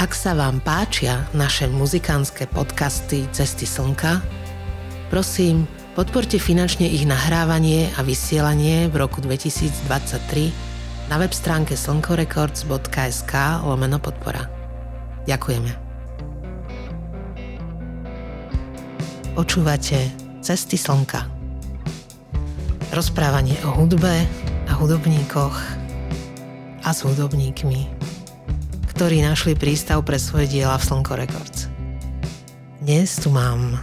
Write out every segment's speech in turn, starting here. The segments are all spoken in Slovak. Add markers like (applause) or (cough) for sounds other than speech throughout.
Ak sa vám páčia naše muzikánske podcasty Cesty slnka, prosím, podporte finančne ich nahrávanie a vysielanie v roku 2023 na web stránke slnkorecords.sk lomeno podpora. Ďakujeme. Počúvate Cesty slnka. Rozprávanie o hudbe a hudobníkoch a s hudobníkmi ktorí našli prístav pre svoje diela v Slnko Records. Dnes tu mám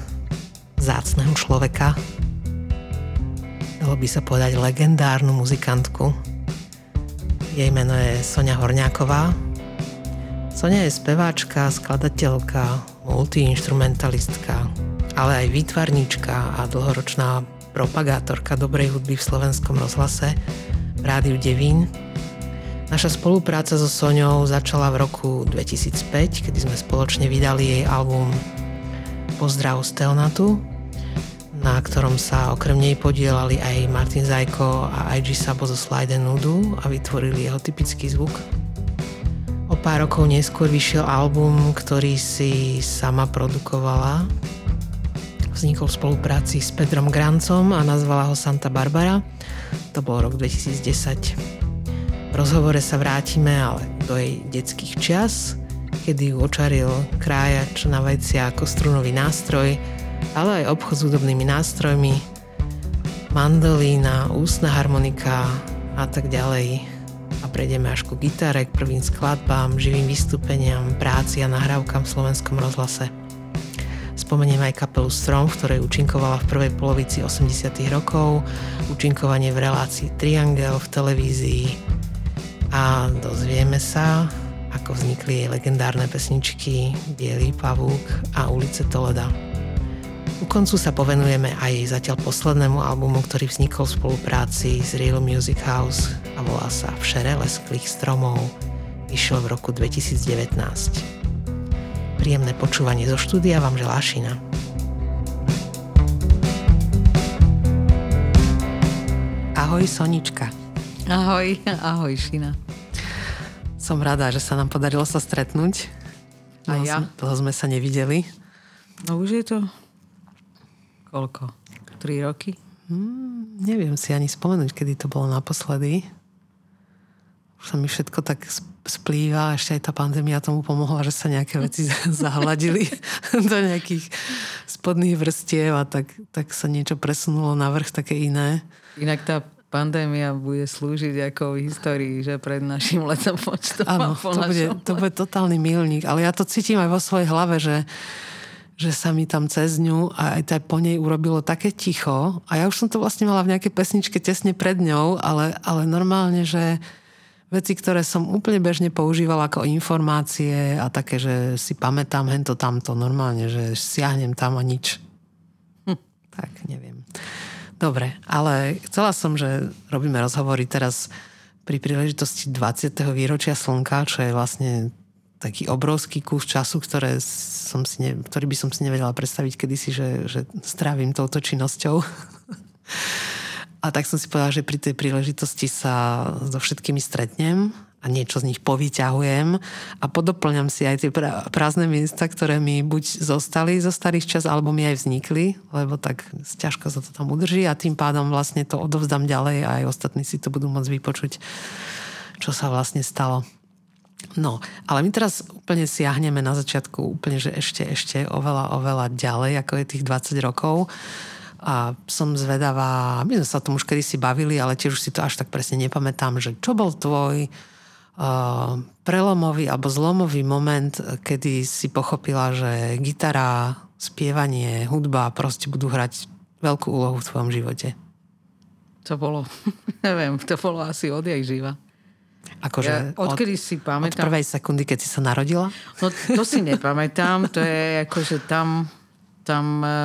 zácného človeka, dalo by sa povedať legendárnu muzikantku. Jej meno je Sonia Horňáková. Sonia je speváčka, skladateľka, multiinstrumentalistka, ale aj výtvarníčka a dlhoročná propagátorka dobrej hudby v slovenskom rozhlase rádiu Devín Naša spolupráca so Soňou začala v roku 2005, kedy sme spoločne vydali jej album Pozdrav z Telnatu, na ktorom sa okrem nej podielali aj Martin Zajko a IG Sabo zo Slide Nudu a vytvorili jeho typický zvuk. O pár rokov neskôr vyšiel album, ktorý si sama produkovala. Vznikol v spolupráci s Pedrom Grancom a nazvala ho Santa Barbara. To bol rok 2010 rozhovore sa vrátime ale do jej detských čias, kedy ju očaril krájač na vajcia ako strunový nástroj, ale aj obchod s hudobnými nástrojmi, mandolína, ústna harmonika a tak ďalej. A prejdeme až ku gitare, k prvým skladbám, živým vystúpeniam, práci a nahrávkam v slovenskom rozhlase. Spomeniem aj kapelu Strom, v ktorej účinkovala v prvej polovici 80 rokov, účinkovanie v relácii Triangel v televízii, a dozvieme sa, ako vznikli jej legendárne pesničky Bielý pavúk a Ulice Toleda. U koncu sa povenujeme aj jej zatiaľ poslednému albumu, ktorý vznikol v spolupráci s Real Music House a volá sa Všere lesklých stromov. Vyšiel v roku 2019. Príjemné počúvanie zo štúdia vám želá Šina. Ahoj Sonička. Ahoj, ahoj Šina. Som rada, že sa nám podarilo sa stretnúť. A dlho ja. Sme, dlho sme sa nevideli. No už je to... Koľko? Tri roky? Hmm, neviem si ani spomenúť, kedy to bolo naposledy. Už sa mi všetko tak splýva, ešte aj tá pandémia tomu pomohla, že sa nejaké veci (laughs) zahladili do nejakých spodných vrstiev a tak, tak sa niečo presunulo na vrch, také iné. Inak tá pandémia bude slúžiť ako v histórii, že pred našim letom počtom. Áno, to bude, to bude totálny milník. Ale ja to cítim aj vo svojej hlave, že, že sa mi tam cez ňu a aj po nej urobilo také ticho. A ja už som to vlastne mala v nejakej pesničke tesne pred ňou, ale, ale normálne, že veci, ktoré som úplne bežne používala ako informácie a také, že si pamätám hento tamto normálne, že siahnem tam a nič. Hm. Tak, neviem. Dobre, ale chcela som, že robíme rozhovory teraz pri príležitosti 20. výročia Slnka, čo je vlastne taký obrovský kus času, ktoré som si ne, ktorý by som si nevedela predstaviť kedysi, že, že strávim touto činnosťou. (laughs) A tak som si povedala, že pri tej príležitosti sa so všetkými stretnem a niečo z nich povyťahujem a podoplňam si aj tie prázdne miesta, ktoré mi buď zostali zo starých čas, alebo mi aj vznikli, lebo tak ťažko sa to tam udrží a tým pádom vlastne to odovzdám ďalej a aj ostatní si to budú môcť vypočuť, čo sa vlastne stalo. No, ale my teraz úplne siahneme na začiatku úplne, že ešte, ešte oveľa, oveľa ďalej, ako je tých 20 rokov. A som zvedavá, my sme sa o tom už kedysi bavili, ale tiež už si to až tak presne nepamätám, že čo bol tvoj prelomový alebo zlomový moment, kedy si pochopila, že gitara, spievanie, hudba proste budú hrať veľkú úlohu v tvojom živote? To bolo, (laughs) neviem, to bolo asi odjak živa. Akože ja, odkedy od, si pamätám... Od prvej sekundy, keď si sa narodila? No to si nepamätám, to je akože tam, tam e,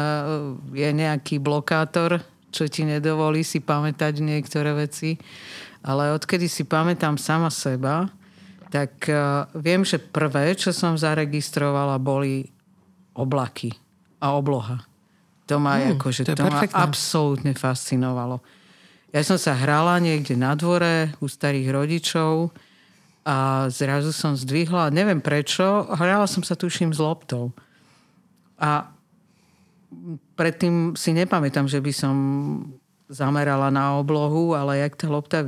je nejaký blokátor, čo ti nedovolí si pamätať niektoré veci ale odkedy si pamätám sama seba, tak uh, viem, že prvé, čo som zaregistrovala, boli oblaky a obloha. To ma, hmm, akože, to, to ma absolútne fascinovalo. Ja som sa hrala niekde na dvore u starých rodičov a zrazu som zdvihla, neviem prečo, hrala som sa tuším s loptou. A predtým si nepamätám, že by som zamerala na oblohu, ale jak tá lopta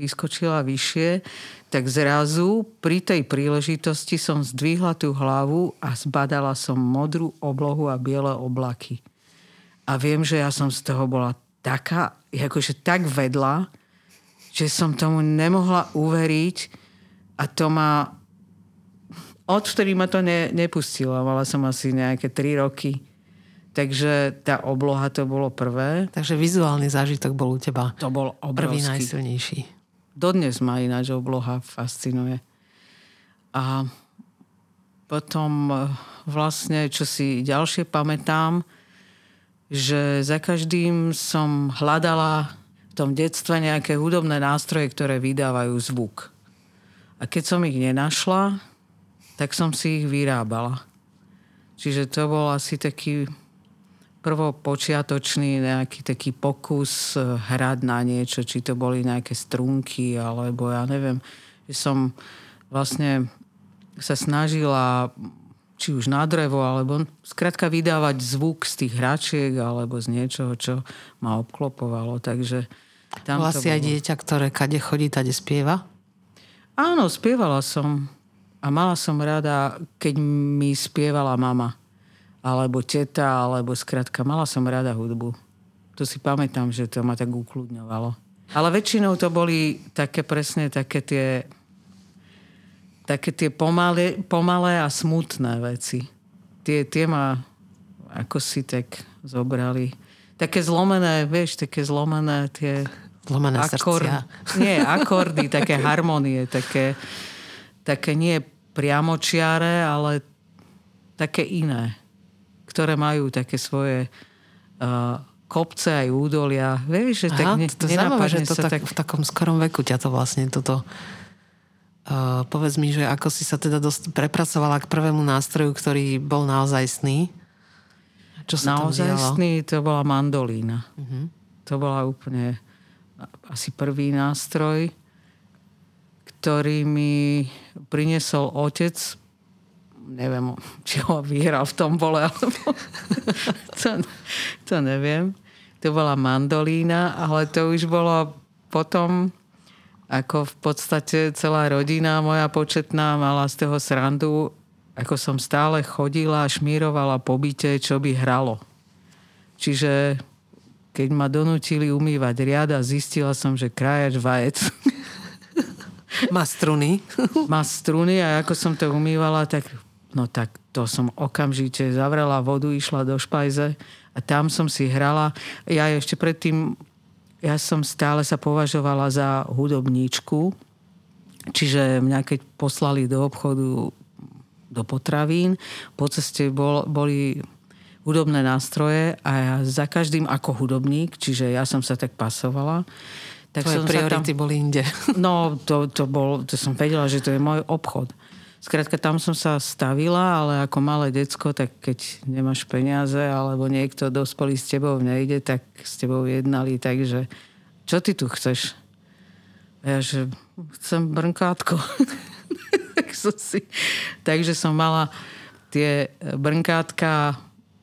vyskočila vyššie, tak zrazu pri tej príležitosti som zdvihla tú hlavu a zbadala som modrú oblohu a biele oblaky. A viem, že ja som z toho bola taká, akože tak vedla, že som tomu nemohla uveriť, a to ma... Odvtedy ma to ne, nepustilo. Mala som asi nejaké 3 roky. Takže tá obloha to bolo prvé. Takže vizuálny zážitok bol u teba to bol obrovský. prvý najsilnejší. Dodnes ma ináč obloha fascinuje. A potom e, vlastne, čo si ďalšie pamätám, že za každým som hľadala v tom detstve nejaké hudobné nástroje, ktoré vydávajú zvuk. A keď som ich nenašla, tak som si ich vyrábala. Čiže to bol asi taký prvopočiatočný nejaký taký pokus eh, hrať na niečo, či to boli nejaké strunky, alebo ja neviem, že som vlastne sa snažila či už na drevo, alebo skrátka vydávať zvuk z tých hračiek alebo z niečoho, čo ma obklopovalo. Takže tam Bola si bolo... aj dieťa, ktoré kade chodí, tade spieva? Áno, spievala som. A mala som rada, keď mi spievala mama. Alebo teta, alebo skrátka, mala som rada hudbu. To si pamätám, že to ma tak ukludňovalo. Ale väčšinou to boli také presne také tie také tie pomalé, pomalé a smutné veci. Tie, tie ma ako si tak zobrali. Také zlomené, vieš, také zlomené tie Zlomené akord, srdcia. Nie, akordy, (laughs) také harmonie, také, také nie priamočiare, ale také iné, ktoré majú také svoje uh, kopce aj údolia. Vieš, že Aha, tak ne, to zaujímavé, že to tak, tak... v takom skorom veku ťa to vlastne toto... Uh, povedz mi, že ako si sa teda dost prepracovala k prvému nástroju, ktorý bol naozaj sný? Čo sa naozaj sný, to bola mandolína. Uh-huh. To bola úplne asi prvý nástroj, ktorý mi priniesol otec. Neviem, či ho vyhral v tom bole, alebo... (laughs) to, to neviem. To bola mandolína, ale to už bolo potom, ako v podstate celá rodina moja početná mala z toho srandu, ako som stále chodila a šmírovala po byte, čo by hralo. Čiže keď ma donútili umývať riad a zistila som, že krájač vajec (laughs) má struny. má struny a ako som to umývala, tak no tak to som okamžite zavrela vodu, išla do špajze a tam som si hrala. Ja ešte predtým, ja som stále sa považovala za hudobníčku, čiže mňa keď poslali do obchodu do potravín, po ceste bol, boli hudobné nástroje a ja za každým ako hudobník, čiže ja som sa tak pasovala. Tak Tvoje som priority tam, boli inde. No, to, to, bol, to som vedela, že to je môj obchod. Skrátka, tam som sa stavila, ale ako malé decko, tak keď nemáš peniaze, alebo niekto dospelý s tebou nejde, tak s tebou jednali, takže čo ty tu chceš? A ja, že chcem brnkátko. (laughs) tak som si, takže som mala tie brnkátka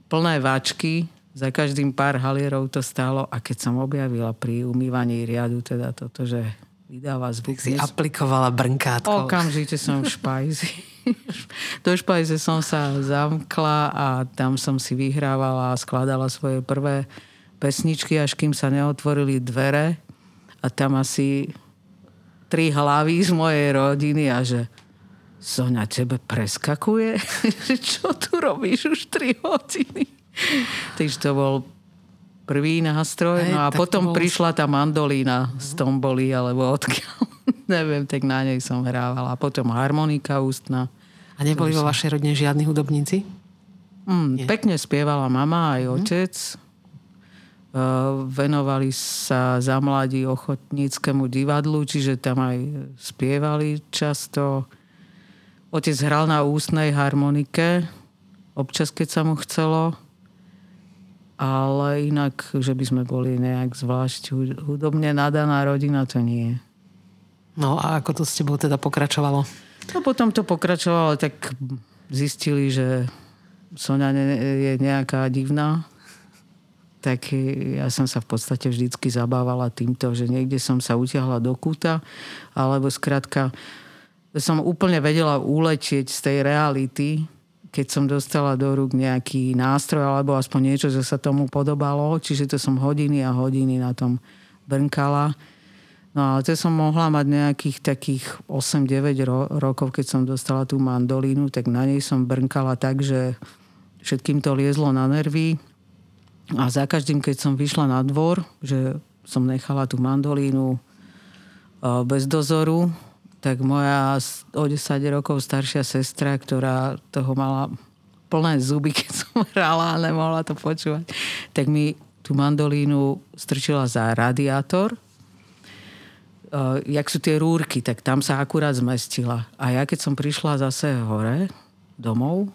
plné váčky, za každým pár halierov to stálo a keď som objavila pri umývaní riadu teda toto, že vydáva zvuk. Tak si dnes... aplikovala brnkátko. Okamžite som v špajzi. (laughs) Do špajze som sa zamkla a tam som si vyhrávala a skladala svoje prvé pesničky, až kým sa neotvorili dvere a tam asi tri hlavy z mojej rodiny a že Sonia, tebe preskakuje? (laughs) Čo tu robíš už 3 hodiny? (laughs) Takže to bol prvý nástroj. no a potom bol... prišla tá mandolína z tomboli, alebo odkiaľ. (laughs) Neviem, tak na nej som hrávala. A potom harmonika ústna. A neboli vo vašej rodine žiadni hudobníci? Mm, pekne spievala mama aj mm. otec. Uh, venovali sa za mladí ochotníckému divadlu, čiže tam aj spievali často. Otec hral na ústnej harmonike, občas keď sa mu chcelo, ale inak, že by sme boli nejak zvlášť hudobne nadaná rodina, to nie. No a ako to s tebou teda pokračovalo? No potom to pokračovalo, tak zistili, že Sonia je nejaká divná, tak ja som sa v podstate vždycky zabávala týmto, že niekde som sa utiahla do kúta, alebo skrátka som úplne vedela uletieť z tej reality, keď som dostala do rúk nejaký nástroj alebo aspoň niečo, že sa tomu podobalo. Čiže to som hodiny a hodiny na tom brnkala. No ale to som mohla mať nejakých takých 8-9 ro- rokov, keď som dostala tú mandolínu, tak na nej som brnkala tak, že všetkým to liezlo na nervy. A za každým, keď som vyšla na dvor, že som nechala tú mandolínu bez dozoru, tak moja o 10 rokov staršia sestra, ktorá toho mala plné zuby, (laughs) keď som hrala a nemohla to počúvať, tak mi tú mandolínu strčila za radiátor uh, jak sú tie rúrky, tak tam sa akurát zmestila. A ja keď som prišla zase hore domov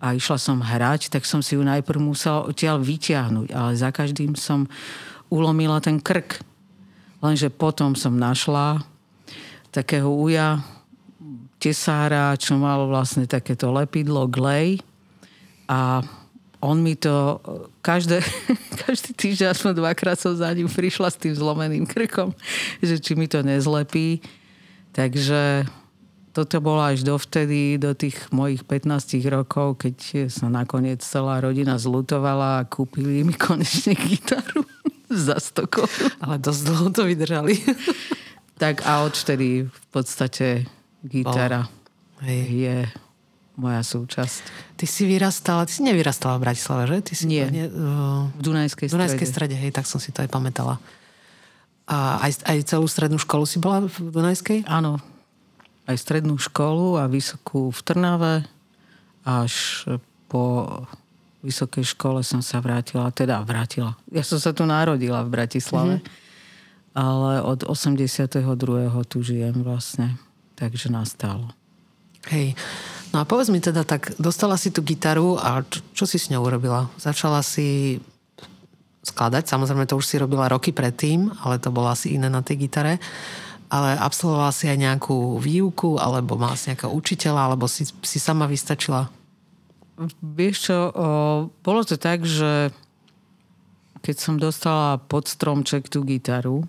a išla som hrať, tak som si ju najprv musela odtiaľ vyťahnuť, ale za každým som ulomila ten krk. Lenže potom som našla takého uja, tesára, čo malo vlastne takéto lepidlo, glej a on mi to každé, (laughs) každý týždeň aspoň dvakrát som za ním prišla s tým zlomeným krkom, že či mi to nezlepí. Takže toto bolo až dovtedy, do tých mojich 15 rokov, keď sa nakoniec celá rodina zlutovala a kúpili mi konečne (laughs) gitaru za 100 Ale dosť dlho to vydržali. (laughs) tak a odtedy v podstate gitara Hej. je moja súčasť. Ty si vyrastala, ty si nevyrastala v Bratislave, že? Ty si Nie, ne, uh, v Dunajskej strede. V Dunajskej strede, hej, tak som si to aj pamätala. A aj, aj celú strednú školu si bola v Dunajskej? Áno. Aj strednú školu a vysokú v Trnave. Až po vysokej škole som sa vrátila, teda vrátila. Ja som sa tu narodila v Bratislave. Mm-hmm. Ale od 82. tu žijem vlastne. Takže nastalo. Hej. No a povedz mi teda tak, dostala si tú gitaru a čo, čo si s ňou urobila? Začala si skladať, samozrejme to už si robila roky predtým, ale to bolo asi iné na tej gitare. Ale absolvovala si aj nejakú výuku, alebo mala si nejakého učiteľa, alebo si, si sama vystačila? Vieš čo, o, bolo to tak, že keď som dostala pod stromček tú gitaru,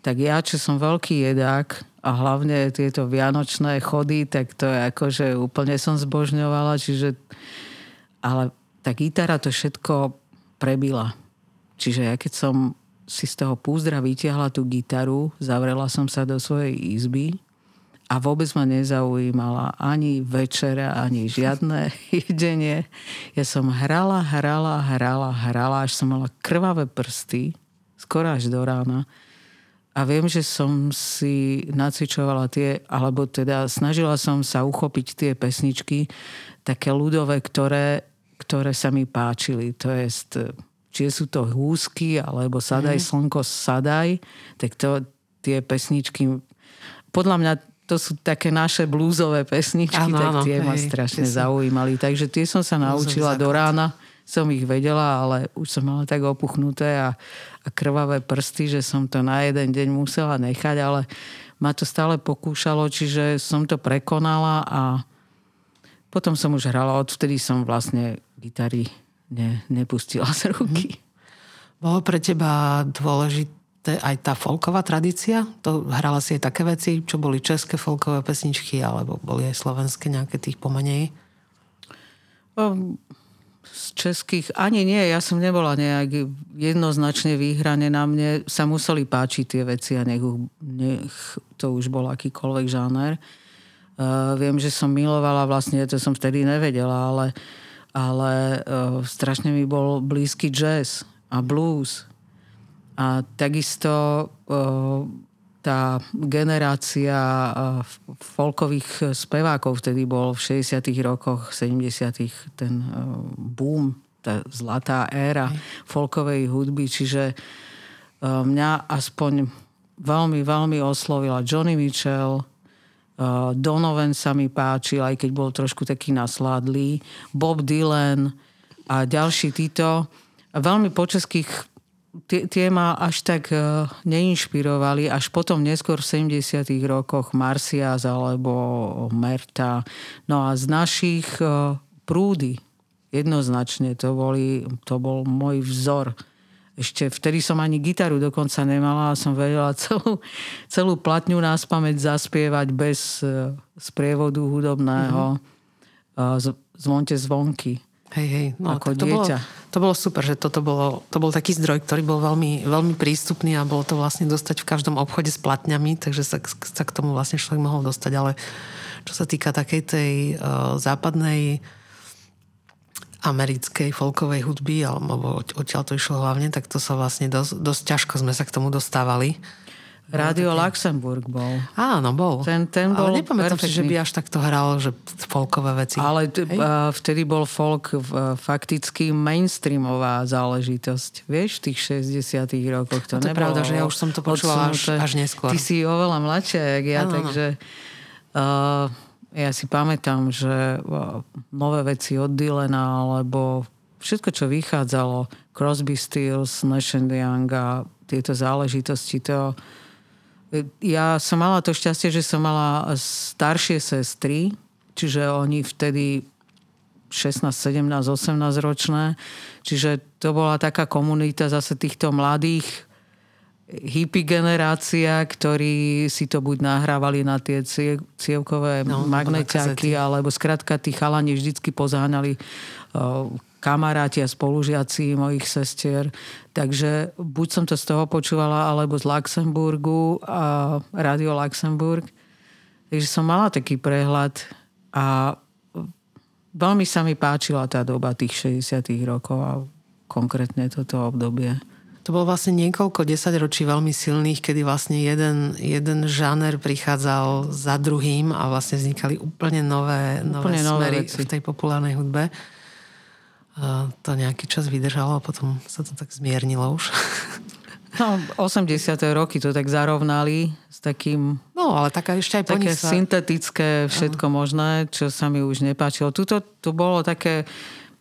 tak ja, čo som veľký jedák a hlavne tieto vianočné chody, tak to je ako, že úplne som zbožňovala, čiže ale tá gitara to všetko prebila. Čiže ja keď som si z toho púzdra vytiahla tú gitaru, zavrela som sa do svojej izby a vôbec ma nezaujímala ani večera, ani žiadne (laughs) jedenie. Ja som hrala, hrala, hrala, hrala, až som mala krvavé prsty, skoro až do rána. A viem, že som si nacvičovala tie, alebo teda snažila som sa uchopiť tie pesničky, také ľudové, ktoré, ktoré sa mi páčili. To je, či sú to húsky, alebo Sadaj, mm. Slnko, Sadaj, tak to, tie pesničky, podľa mňa to sú také naše blúzové pesničky, ano, tak tie ano, ma hej, strašne zaujímali. Takže tie som sa naučila do rána som ich vedela, ale už som mala tak opuchnuté a, a krvavé prsty, že som to na jeden deň musela nechať, ale ma to stále pokúšalo, čiže som to prekonala a potom som už hrala, odvtedy som vlastne gitary ne, nepustila z ruky. Mm. Bolo pre teba dôležité aj tá folková tradícia? To hrala si aj také veci, čo boli české folkové pesničky, alebo boli aj slovenské nejaké tých pomenej? Um, z českých, ani nie, ja som nebola nejak jednoznačne na Mne sa museli páčiť tie veci a nech, nech to už bol akýkoľvek žáner. Uh, viem, že som milovala vlastne, to som vtedy nevedela, ale, ale uh, strašne mi bol blízky jazz a blues. A takisto uh, tá generácia folkových spevákov, vtedy bol v 60 rokoch, 70 ten boom, tá zlatá éra folkovej hudby, čiže mňa aspoň veľmi, veľmi oslovila Johnny Mitchell, Donovan sa mi páčil, aj keď bol trošku taký nasládlý, Bob Dylan a ďalší títo. Veľmi po českých tie, tie ma až tak uh, neinšpirovali. Až potom neskôr v 70 rokoch Marcias alebo Merta. No a z našich uh, prúdy jednoznačne to, boli, to bol môj vzor. Ešte vtedy som ani gitaru dokonca nemala a som vedela (laughs) celú, celú platňu nás pamäť zaspievať bez uh, sprievodu hudobného. Mm-hmm. Zvonte zvonky. Hej, hej. No, ako to dieťa. Bolo, to bolo super, že toto bolo, to bol taký zdroj, ktorý bol veľmi, veľmi prístupný a bolo to vlastne dostať v každom obchode s platňami, takže sa, sa k tomu vlastne človek mohol dostať. Ale čo sa týka takej tej uh, západnej americkej folkovej hudby, alebo odtiaľ to išlo hlavne, tak to sa vlastne dosť, dosť ťažko sme sa k tomu dostávali. Rádio také... Luxemburg bol. Áno, bol. Ten, ten bol Ale nepamätám si, že by až takto hral, že folkové veci. Ale t- vtedy bol folk v, fakticky mainstreamová záležitosť. Vieš, v tých 60 rokoch to, no to nebolo. pravda, že ja už som to počula až, až neskôr. Ty si oveľa mladšia, jak ja, ano, takže... Uh, ja si pamätám, že uh, nové veci od Dylana, alebo všetko, čo vychádzalo, Crosby, Stills, Nash Young a tieto záležitosti, to ja som mala to šťastie, že som mala staršie sestry, čiže oni vtedy 16, 17, 18 ročné. Čiže to bola taká komunita zase týchto mladých hippie generácia, ktorí si to buď nahrávali na tie cievkové no, magneťáky, alebo skrátka tí chalani vždycky pozáňali kamaráti a spolužiaci mojich sestier. Takže buď som to z toho počúvala, alebo z Luxemburgu a Radio Luxemburg. Takže som mala taký prehľad a veľmi sa mi páčila tá doba tých 60 rokov a konkrétne toto obdobie. To bolo vlastne niekoľko desaťročí veľmi silných, kedy vlastne jeden, jeden žáner prichádzal za druhým a vlastne vznikali úplne nové, úplne nové, nové smery veci. v tej populárnej hudbe to nejaký čas vydržalo a potom sa to tak zmiernilo už. (laughs) No, 80. roky to tak zarovnali s takým... No, ale taká ešte aj Také sa... syntetické všetko uh. možné, čo sa mi už nepáčilo. Tuto to bolo také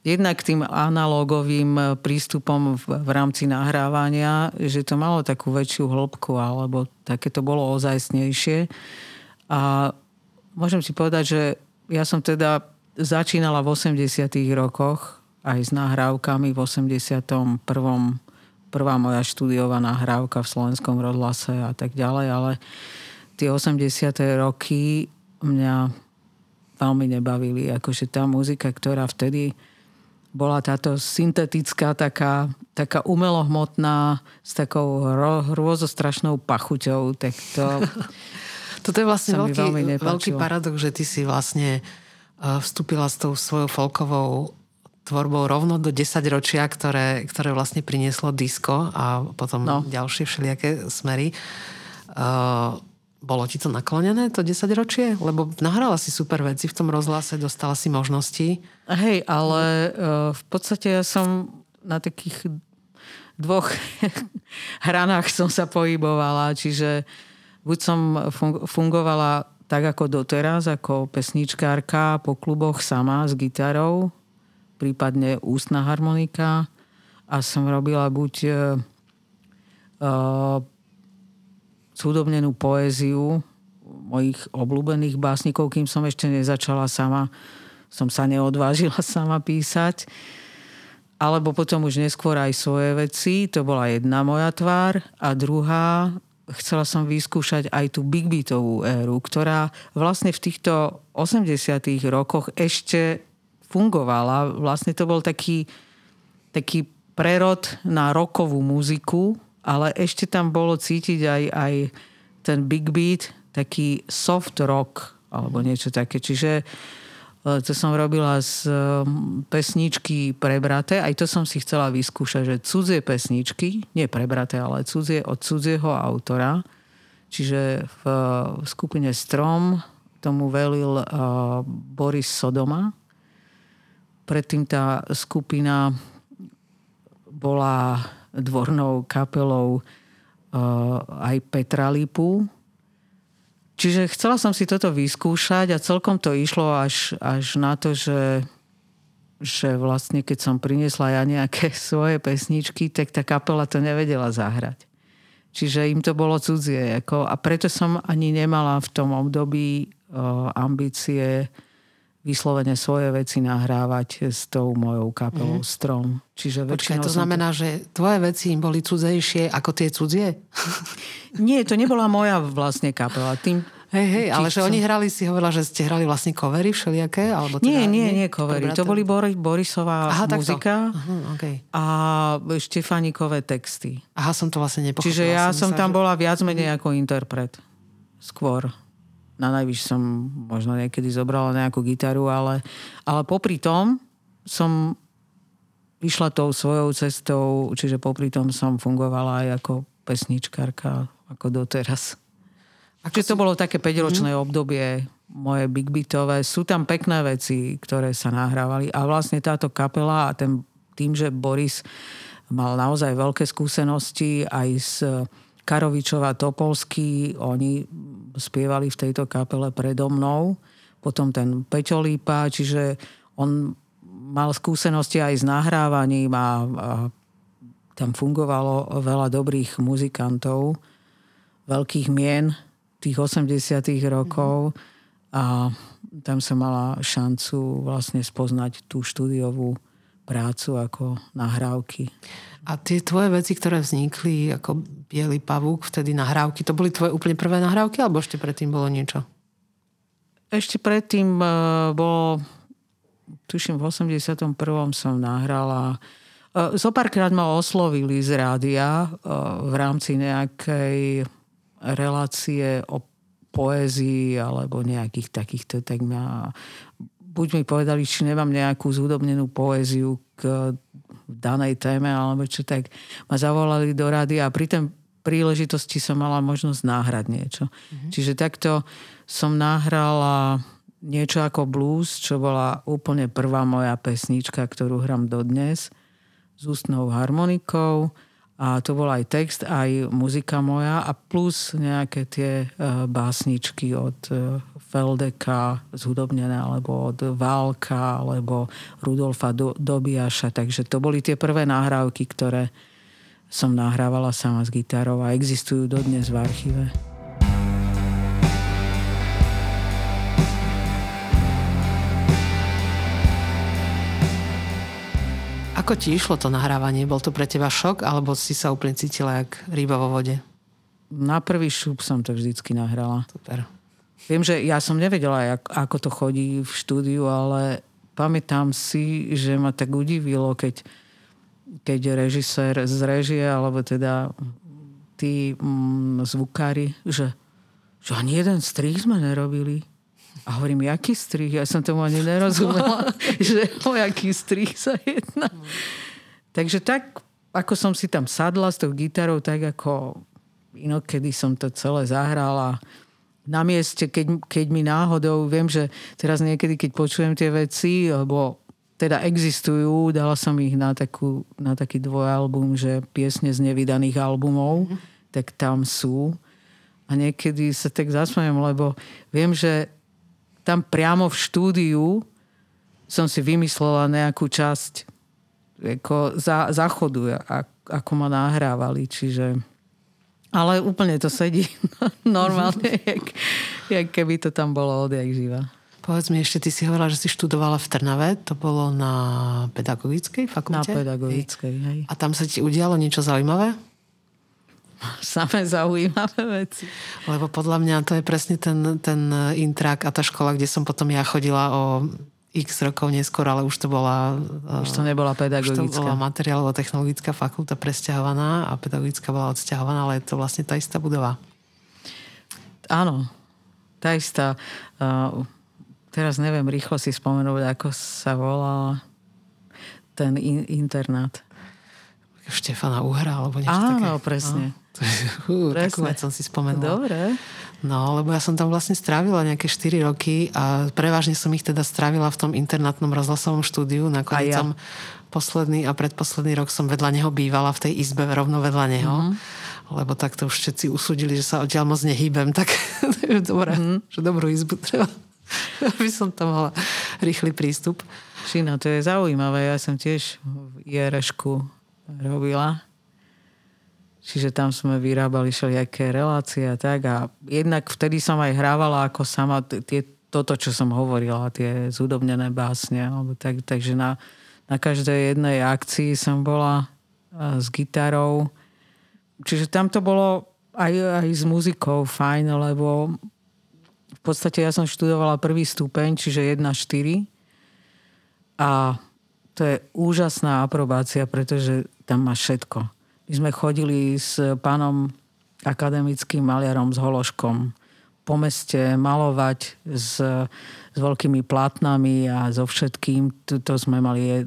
jednak tým analogovým prístupom v, v rámci nahrávania, že to malo takú väčšiu hĺbku, alebo také to bolo ozajstnejšie. A môžem si povedať, že ja som teda začínala v 80. rokoch aj s nahrávkami v 81. prvá moja štúdiová nahrávka v slovenskom rozhlase a tak ďalej, ale tie 80. roky mňa veľmi nebavili. Akože tá muzika, ktorá vtedy bola táto syntetická, taká, taká umelohmotná, s takou ro, rôzostrašnou pachuťou, tak to... (laughs) Toto je vlastne veľký, veľký paradox, že ty si vlastne eh, vstúpila s tou svojou folkovou tvorbou rovno do 10 ročia, ktoré, ktoré vlastne prinieslo disko a potom no. ďalšie všelijaké smery. Uh, bolo ti to naklonené, to 10 ročie? Lebo nahrala si super veci v tom rozhlase, dostala si možnosti. Hej, ale uh, v podstate ja som na takých dvoch (laughs) hranách som sa pohybovala, čiže buď som fungovala tak ako doteraz, ako pesničkárka po kluboch sama s gitarou, prípadne ústna harmonika a som robila buď uh, uh, súdobnenú poéziu mojich obľúbených básnikov, kým som ešte nezačala sama, som sa neodvážila (laughs) sama písať. Alebo potom už neskôr aj svoje veci, to bola jedna moja tvár. A druhá, chcela som vyskúšať aj tú big beatovú éru, ktorá vlastne v týchto 80 rokoch ešte fungovala. Vlastne to bol taký, taký prerod na rokovú muziku, ale ešte tam bolo cítiť aj, aj ten big beat, taký soft rock alebo niečo také. Čiže e, to som robila z e, pesničky prebraté, aj to som si chcela vyskúšať, že cudzie pesničky, nie prebraté, ale cudzie od cudzieho autora. Čiže v, skupine Strom tomu velil uh, Boris Sodoma, Predtým tá skupina bola dvornou kapelou uh, aj Petra Lipu. Čiže chcela som si toto vyskúšať a celkom to išlo až, až na to, že že vlastne keď som priniesla ja nejaké (laughs) svoje pesničky, tak tá kapela to nevedela zahrať. Čiže im to bolo cudzie. Ako, a preto som ani nemala v tom období o, ambície vyslovene svoje veci nahrávať s tou mojou kapelou mm. Strom. Čiže Počkaj, to znamená, to... že tvoje veci im boli cudzejšie ako tie cudzie? (laughs) Nie, to nebola moja vlastne kapela. Tým, Hej, hej, ale že oni hrali, si hovorila, že ste hrali vlastne covery všelijaké? Alebo teda, nie, nie, nie covery. To boli Boris, Borisová Aha, muzika uh-huh, okay. a Štefánikové texty. Aha, som to vlastne nepochopila. Čiže ja som, som tam že... bola viac menej ako interpret. Skôr. Na najvyš som možno niekedy zobrala nejakú gitaru, ale, ale popri tom som išla tou svojou cestou, čiže popri tom som fungovala aj ako pesničkárka, ako doteraz. Ako Čiže si... to bolo také 5-ročné mm. obdobie moje big beatové. Sú tam pekné veci, ktoré sa nahrávali a vlastne táto kapela a ten, tým, že Boris mal naozaj veľké skúsenosti aj s Karovičova Topolský, oni spievali v tejto kapele predo mnou, potom ten Peťo Lípa, čiže on mal skúsenosti aj s nahrávaním a, a tam fungovalo veľa dobrých muzikantov, veľkých mien, tých 80 rokov a tam som mala šancu vlastne spoznať tú štúdiovú prácu ako nahrávky. A tie tvoje veci, ktoré vznikli ako Bielý pavúk, vtedy nahrávky, to boli tvoje úplne prvé nahrávky alebo ešte predtým bolo niečo? Ešte predtým uh, bolo, tuším v 81. som nahrala uh, Zopárkrát ma oslovili z rádia uh, v rámci nejakej relácie o poézii alebo nejakých takýchto, tak ma, buď mi povedali, či nemám nejakú zúdobnenú poéziu k danej téme, alebo čo tak ma zavolali do rady a pri tej príležitosti som mala možnosť náhrať niečo. Mm-hmm. Čiže takto som nahrala niečo ako blues, čo bola úplne prvá moja pesnička, ktorú hram dodnes s ústnou harmonikou a to bol aj text, aj muzika moja a plus nejaké tie uh, básničky od uh, Feldeka zhudobnené, alebo od Válka, alebo Rudolfa Do- Dobiaša. Takže to boli tie prvé nahrávky, ktoré som nahrávala sama s gitarou a existujú dodnes v archíve. Ako ti išlo to nahrávanie? Bol to pre teba šok, alebo si sa úplne cítila jak ryba vo vode? Na prvý šup som to vždycky nahrala. Super. Viem, že ja som nevedela, jak, ako to chodí v štúdiu, ale pamätám si, že ma tak udivilo, keď, keď režisér z režie, alebo teda tí mm, zvukári, že, že ani jeden strih sme nerobili. A hovorím, jaký strih? Ja som tomu ani nerozumela, (laughs) že o jaký strih sa jedná. Mm. Takže tak, ako som si tam sadla s tou gitarou, tak ako inokedy som to celé zahrala na mieste, keď, keď mi náhodou, viem, že teraz niekedy, keď počujem tie veci, lebo teda existujú, dala som ich na, takú, na taký dvojalbum, že piesne z nevydaných albumov, mm. tak tam sú. A niekedy sa tak zasmejem, lebo viem, že tam priamo v štúdiu som si vymyslela nejakú časť ako za, zachodu, ako ma nahrávali, čiže ale úplne to sedí (laughs) normálne, jak, jak keby to tam bolo odjak živa. Povedz mi ešte, ty si hovorila, že si študovala v Trnave, to bolo na pedagogickej fakulte? Na pedagogickej, hej. A tam sa ti udialo niečo zaujímavé? (laughs) Samé zaujímavé veci. Lebo podľa mňa to je presne ten, ten intrak a tá škola, kde som potom ja chodila o x rokov neskôr, ale už to bola... Už to nebola pedagogická. Už to bola materiálovo-technologická fakulta presťahovaná a pedagogická bola odsťahovaná, ale je to vlastne tá istá budova. Áno, tá istá. Uh, teraz neviem rýchlo si spomenúť, ako sa volá ten in- internát. Štefana Uhra, alebo niečo Áno, také. Áno, presne. (laughs) Uh, takú vec som si spomenula. Dobre. No, lebo ja som tam vlastne strávila nejaké 4 roky a prevažne som ich teda strávila v tom internátnom rozhlasovom štúdiu. Nakoniec ja. som posledný a predposledný rok som vedľa neho bývala v tej izbe rovno vedľa neho. Mm-hmm. Lebo tak to už všetci usúdili, že sa odtiaľ moc nehýbem, tak (laughs) dobré, mm-hmm. že dobrú izbu treba, (laughs) aby som tam mala rýchly prístup. Šina, to je zaujímavé. Ja som tiež v Jerešku robila. Čiže tam sme vyrábali všelijaké relácie a tak. A jednak vtedy som aj hrávala ako sama tie, toto, čo som hovorila, tie zúdobnené básne. Alebo tak, takže na, na každej jednej akcii som bola s gitarou. Čiže tam to bolo aj, aj s muzikou fajn, lebo v podstate ja som študovala prvý stupeň, čiže 1-4. A to je úžasná aprobácia, pretože tam máš všetko my sme chodili s pánom akademickým maliarom s Hološkom po meste malovať s, s veľkými platnami a so všetkým. To sme mali,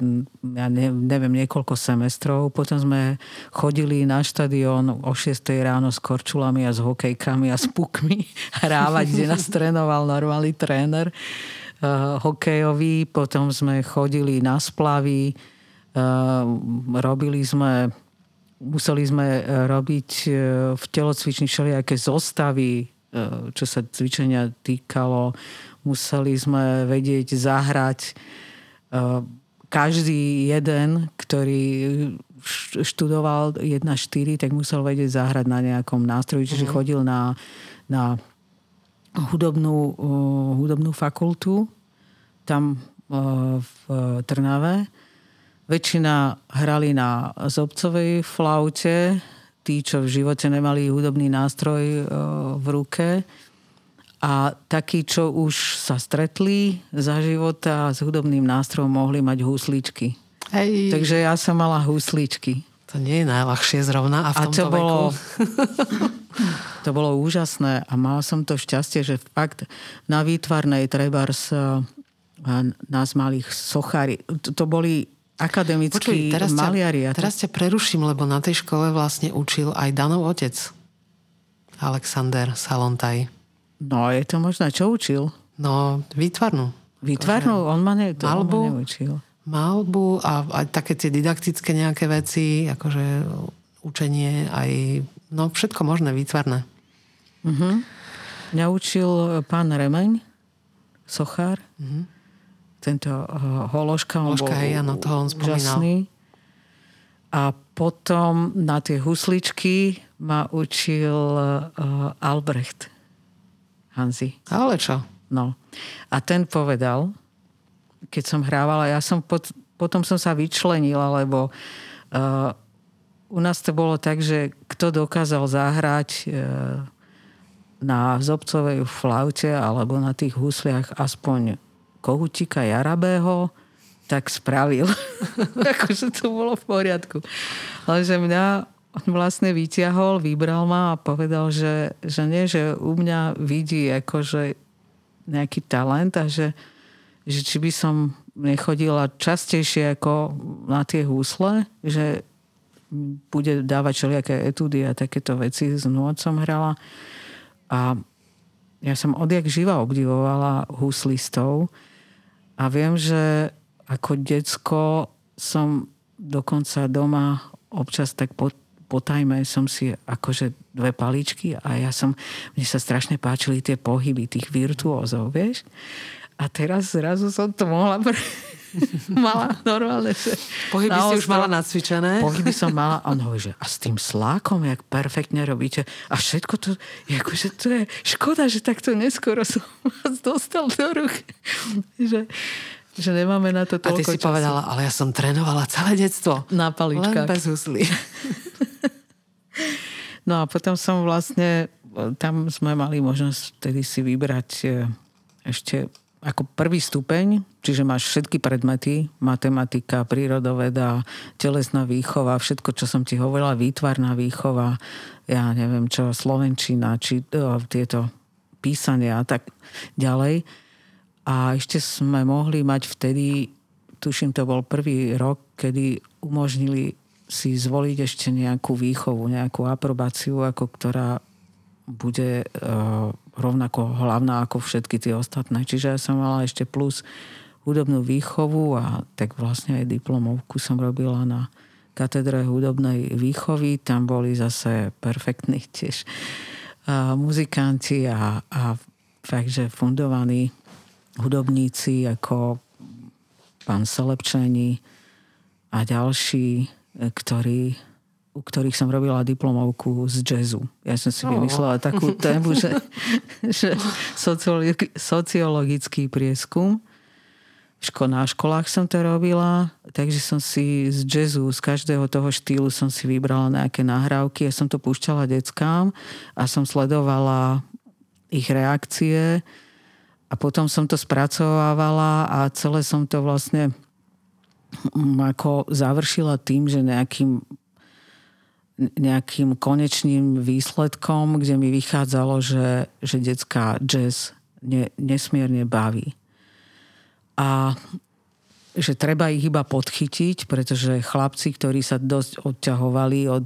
ja neviem, niekoľko semestrov. Potom sme chodili na štadión o 6 ráno s korčulami a s hokejkami a s pukmi hrávať, kde nás (laughs) trénoval normálny tréner uh, hokejový. Potom sme chodili na splavy, uh, robili sme museli sme e, robiť e, v telocvični všelijaké zostavy, e, čo sa cvičenia týkalo. Museli sme vedieť zahrať každý jeden, ktorý študoval 1-4, tak musel vedieť zahrať na nejakom nástroji, čiže mm-hmm. chodil na, na hudobnú, hudobnú fakultu tam v Trnave Väčšina hrali na zobcovej flaute, tí, čo v živote nemali hudobný nástroj e, v ruke. A takí, čo už sa stretli za života s hudobným nástrojom, mohli mať húsličky. Hej. Takže ja som mala húsličky. To nie je najľahšie zrovna a v a tomto to bolo, (laughs) to bolo úžasné a mala som to šťastie, že fakt na výtvarnej trebárs e, nás malých sochári, to, to boli akademickí Počuj, teraz maliari. Ťa, teraz ťa preruším, lebo na tej škole vlastne učil aj Danov otec. Alexander Salontaj. No, je to možné. Čo učil? No, výtvarnú. Výtvarnú? On ma, ne, to malbu, on ma neučil. Malbu a aj také tie didaktické nejaké veci, akože učenie aj, no všetko možné, výtvarné. Uh-huh. Mňa učil pán Remeň, sochár. Uh-huh tento uh, Hološka. Hološka, hej, áno, toho on spomínal. Úžasný. A potom na tie husličky ma učil uh, Albrecht Hanzi. Ale čo? No. A ten povedal, keď som hrávala, ja som pot, potom som sa vyčlenila, lebo uh, u nás to bolo tak, že kto dokázal zahrať uh, na zobcovej flaute alebo na tých husliach aspoň kohutika Jarabého, tak spravil. (laughs) akože to bolo v poriadku. Ale že mňa on vlastne vyťahol, vybral ma a povedal, že, že nie, že u mňa vidí akože nejaký talent a že, že či by som nechodila častejšie ako na tie húsle, že bude dávať všelijaké etúdy a takéto veci. Z nôd som hrala. A ja som odjak živa obdivovala húslistov, a viem, že ako decko som dokonca doma občas tak po, po tajme som si akože dve paličky a ja som, mne sa strašne páčili tie pohyby tých virtuózov, vieš. A teraz zrazu som to mohla pre... (laughs) mala normálne, že... Pohyby si už mala nacvičené? Pohyby som mala a on hovorí, že a s tým slákom, jak perfektne robíte. A všetko to, akože to je škoda, že takto neskoro som vás dostal do rúk. (laughs) že, že nemáme na to toľko A ty si času. povedala, ale ja som trénovala celé detstvo. Na paličkách. Len bez huslí. (laughs) no a potom som vlastne, tam sme mali možnosť vtedy si vybrať e, ešte ako prvý stupeň, čiže máš všetky predmety, matematika, prírodoveda, telesná výchova, všetko, čo som ti hovorila, výtvarná výchova, ja neviem čo, slovenčina, či o, tieto písania a tak ďalej. A ešte sme mohli mať vtedy, tuším, to bol prvý rok, kedy umožnili si zvoliť ešte nejakú výchovu, nejakú aprobáciu, ako ktorá bude uh, rovnako hlavná ako všetky tie ostatné. Čiže ja som mala ešte plus hudobnú výchovu a tak vlastne aj diplomovku som robila na katedre hudobnej výchovy. Tam boli zase perfektní (laughs) tiež a muzikanti a, a fakt, že fundovaní hudobníci ako pán Selepčení a ďalší, ktorí u ktorých som robila diplomovku z jazzu. Ja som si vymyslela oh. takú (laughs) tému, že, že sociologický prieskum. Ško, na školách som to robila, takže som si z jazzu, z každého toho štýlu som si vybrala nejaké nahrávky. Ja som to púšťala deckám a som sledovala ich reakcie a potom som to spracovávala a celé som to vlastne mm, ako završila tým, že nejakým nejakým konečným výsledkom, kde mi vychádzalo, že, že detská jazz ne, nesmierne baví. A že treba ich iba podchytiť, pretože chlapci, ktorí sa dosť odťahovali od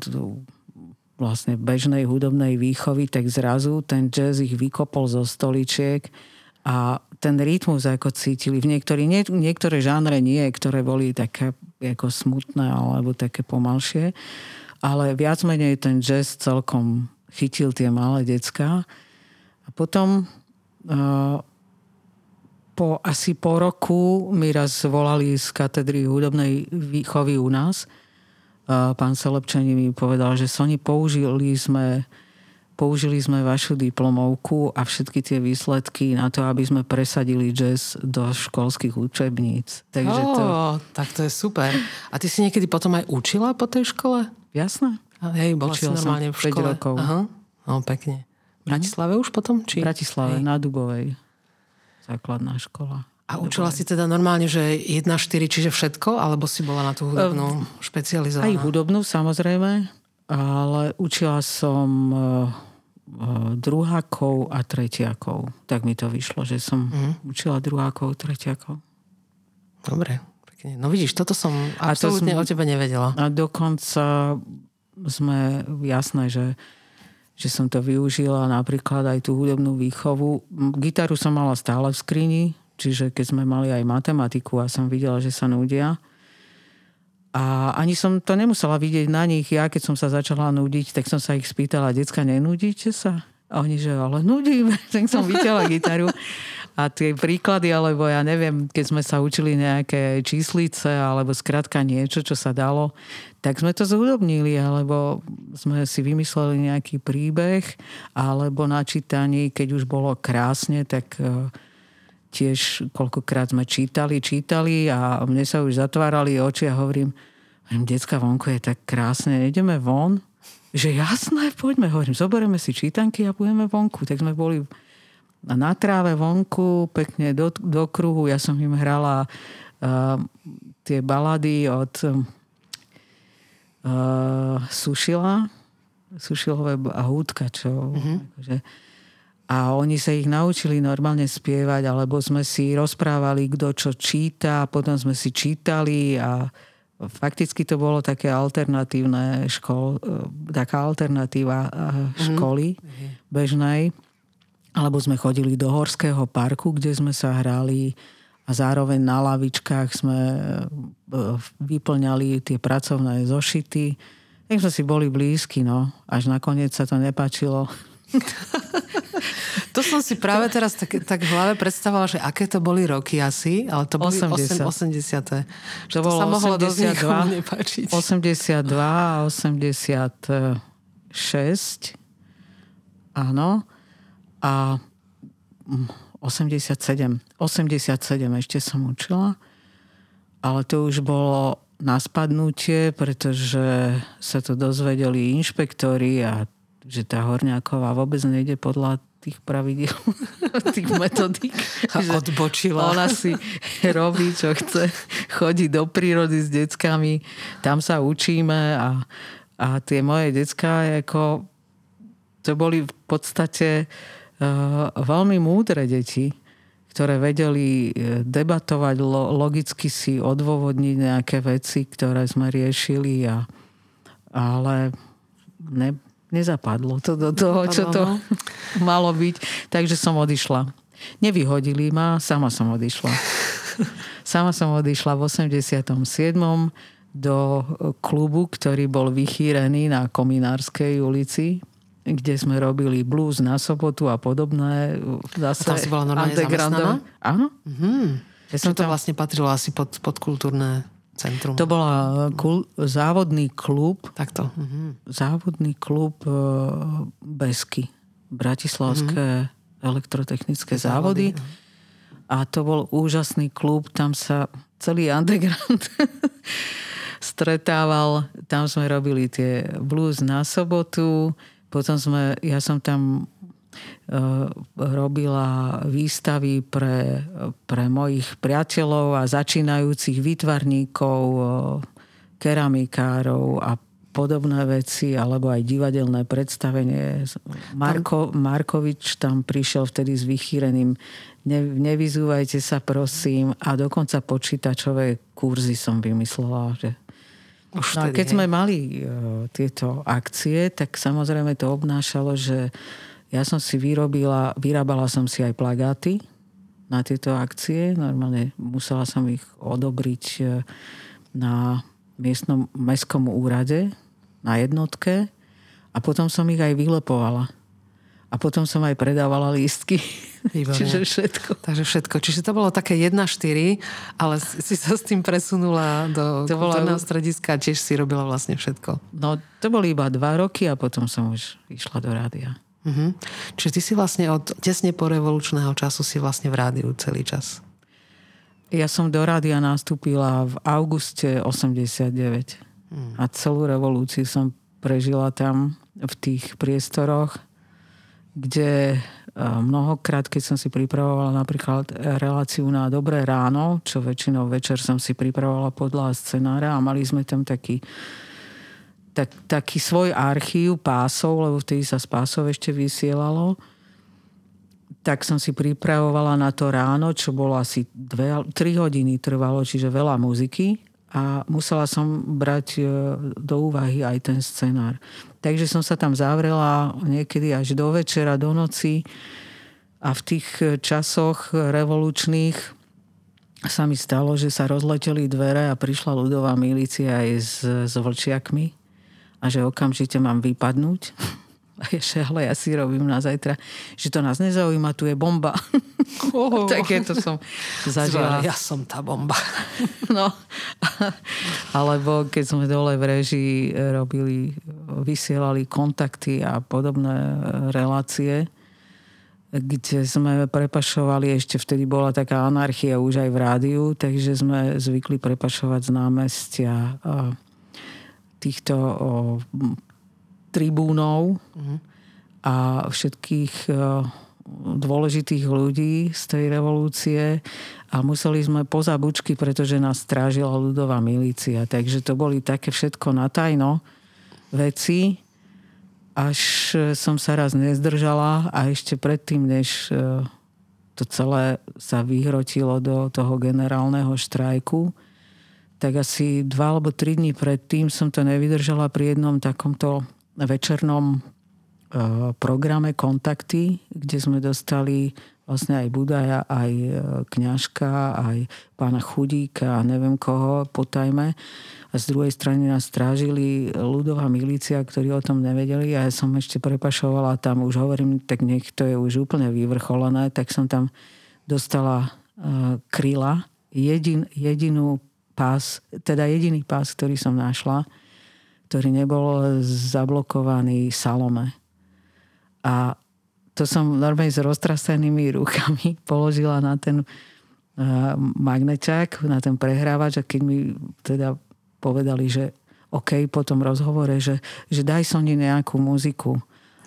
vlastne bežnej hudobnej výchovy, tak zrazu ten jazz ich vykopol zo stoličiek a ten rytmus ako cítili. V niektorý, nie, niektoré žánre nie, ktoré boli také ako smutné alebo také pomalšie ale viac menej ten jazz celkom chytil tie malé decka. A potom uh, po asi po roku mi raz volali z katedry hudobnej výchovy u nás. Uh, pán Selepčani mi povedal, že Soni použili sme použili sme vašu diplomovku a všetky tie výsledky na to, aby sme presadili jazz do školských učebníc. Takže to... Tak to je super. A ty si niekedy potom aj učila po tej škole? Jasné. Hej, Učila si normálne v škole. 5 rokov. Aha. No, pekne. V Bratislave už potom? Či? V Bratislave, Hej. na Dubovej. Základná škola. A učila si teda normálne, že 1-4, čiže všetko? Alebo si bola na tú hudobnú uh, špecializovaná? Aj hudobnú, samozrejme. Ale učila som uh, druhákov a tretiakov. Tak mi to vyšlo, že som uh-huh. učila druhákov, tretiakov. Dobre. Pekne. No vidíš, toto som absolútne som, o tebe nevedela. A dokonca sme, jasné, že že som to využila napríklad aj tú hudobnú výchovu. Gitaru som mala stále v skrini, čiže keď sme mali aj matematiku a som videla, že sa nudia. A ani som to nemusela vidieť na nich. Ja, keď som sa začala nudiť, tak som sa ich spýtala, decka, nenudíte sa? A oni, že ale nudím. (laughs) Tak som videla gitaru. (laughs) A tie príklady, alebo ja neviem, keď sme sa učili nejaké číslice, alebo skrátka niečo, čo sa dalo, tak sme to zhudobnili, alebo sme si vymysleli nejaký príbeh, alebo na čítaní, keď už bolo krásne, tak e, tiež koľkokrát sme čítali, čítali a mne sa už zatvárali oči a hovorím, hovorím, decka vonku je tak krásne, ideme von? Že jasné, poďme, hovorím, zoberieme si čítanky a budeme vonku. Tak sme boli na tráve vonku, pekne do, do kruhu. Ja som im hrala uh, tie balady od uh, Sušila, Sušilové a húdka, čo... Mm-hmm. Akože, a oni sa ich naučili normálne spievať, alebo sme si rozprávali, kto čo číta, potom sme si čítali a fakticky to bolo také alternatívne škol, e, taká alternatíva mhm. školy mm-hmm. bežnej alebo sme chodili do Horského parku, kde sme sa hrali a zároveň na lavičkách sme e, vyplňali tie pracovné zošity. Tak sme si boli blízky, no. Až nakoniec sa to nepačilo. to som si práve teraz tak, tak v hlave predstavovala, že aké to boli roky asi, ale to boli 80. 80. To, to bolo sa mohlo 82, nepáčiť. 82 a 86. Áno a 87. 87 ešte som učila, ale to už bolo na spadnutie, pretože sa to dozvedeli inšpektori a že tá Horňáková vôbec nejde podľa tých pravidel, (laughs) tých metodík. A odbočila. Ona si robí, čo chce. Chodí do prírody s deckami. Tam sa učíme a, a tie moje decka, ako, to boli v podstate uh, veľmi múdre deti, ktoré vedeli eh, debatovať, logicky si odôvodniť nejaké veci, ktoré sme riešili, a, ale ne, nezapadlo to do toho, čo to no. (laughs) malo byť. Takže som odišla. Nevyhodili ma, sama som odišla. Sama som odišla v 87. do klubu, ktorý bol vychýrený na Kominárskej ulici kde sme robili blues na sobotu a podobné. Zase a tam si bola normálne zamestnaná? Áno. Mm-hmm. Ja som to tam... vlastne patrilo asi pod, pod kultúrne centrum. To bola kul, závodný klub. Takto. Mhm. Závodný klub e, Besky. Bratislavské mhm. elektrotechnické závody. závody. A to bol úžasný klub. Tam sa celý underground (laughs) stretával. Tam sme robili tie blues na sobotu. Potom sme, ja som tam Eh, robila výstavy pre, pre mojich priateľov a začínajúcich výtvarníkov, eh, keramikárov a podobné veci, alebo aj divadelné predstavenie. Marko, Markovič tam prišiel vtedy s vychýreným ne, nevyzúvajte sa prosím a dokonca počítačové kurzy som vymyslela, že už no, keď sme mali uh, tieto akcie, tak samozrejme to obnášalo, že ja som si vyrobila, vyrábala som si aj plagáty na tieto akcie. Normálne musela som ich odobriť e, na miestnom mestskom úrade, na jednotke a potom som ich aj vylepovala. A potom som aj predávala lístky. Výborné. (laughs) Čiže všetko. Takže všetko. Čiže to bolo také 1-4, ale si sa s tým presunula do to kultúrneho bola... strediska a tiež si robila vlastne všetko. No, to boli iba dva roky a potom som už išla do rádia. Uh-huh. Čiže ty si vlastne od tesne po revolučného času si vlastne v rádiu celý čas. Ja som do rádia nastúpila v auguste 89. Hmm. A celú revolúciu som prežila tam v tých priestoroch, kde e, mnohokrát, keď som si pripravovala napríklad reláciu na Dobré ráno, čo väčšinou večer som si pripravovala podľa scenára a mali sme tam taký tak, taký svoj archív pásov, lebo vtedy sa z pásov ešte vysielalo. Tak som si pripravovala na to ráno, čo bolo asi 2, 3 hodiny trvalo, čiže veľa muziky a musela som brať e, do úvahy aj ten scenár. Takže som sa tam zavrela niekedy až do večera, do noci a v tých časoch revolučných sa mi stalo, že sa rozleteli dvere a prišla ľudová milícia aj s, s vlčiakmi a že okamžite mám vypadnúť. (laughs) A ešte, ale ja si robím na zajtra, že to nás nezaujíma, tu je bomba. Oh. (laughs) to som zažila. Ja som tá bomba. (laughs) no. Alebo keď sme dole v režii robili, vysielali kontakty a podobné relácie, kde sme prepašovali, ešte vtedy bola taká anarchia už aj v rádiu, takže sme zvykli prepašovať z námestia týchto tribúnov uh-huh. a všetkých o, dôležitých ľudí z tej revolúcie a museli sme poza bučky, pretože nás strážila ľudová milícia. Takže to boli také všetko natajno veci, až som sa raz nezdržala a ešte predtým, než to celé sa vyhrotilo do toho generálneho štrajku, tak asi dva alebo tri dní predtým som to nevydržala pri jednom takomto večernom e, programe Kontakty, kde sme dostali vlastne aj Budaja, aj e, Kňažka, aj pána Chudíka a neviem koho potajme. A z druhej strany nás strážili ľudová milícia, ktorí o tom nevedeli. A ja som ešte prepašovala tam, už hovorím, tak nech to je už úplne vyvrcholené, tak som tam dostala uh, kryla, jedin, jedinú pás, teda jediný pás, ktorý som našla, ktorý nebol zablokovaný Salome. A to som normálne s roztrasenými rukami (laughs) položila na ten uh, magneťák, na ten prehrávač a keď mi teda povedali, že OK, po tom rozhovore, že, že daj som mi nejakú muziku.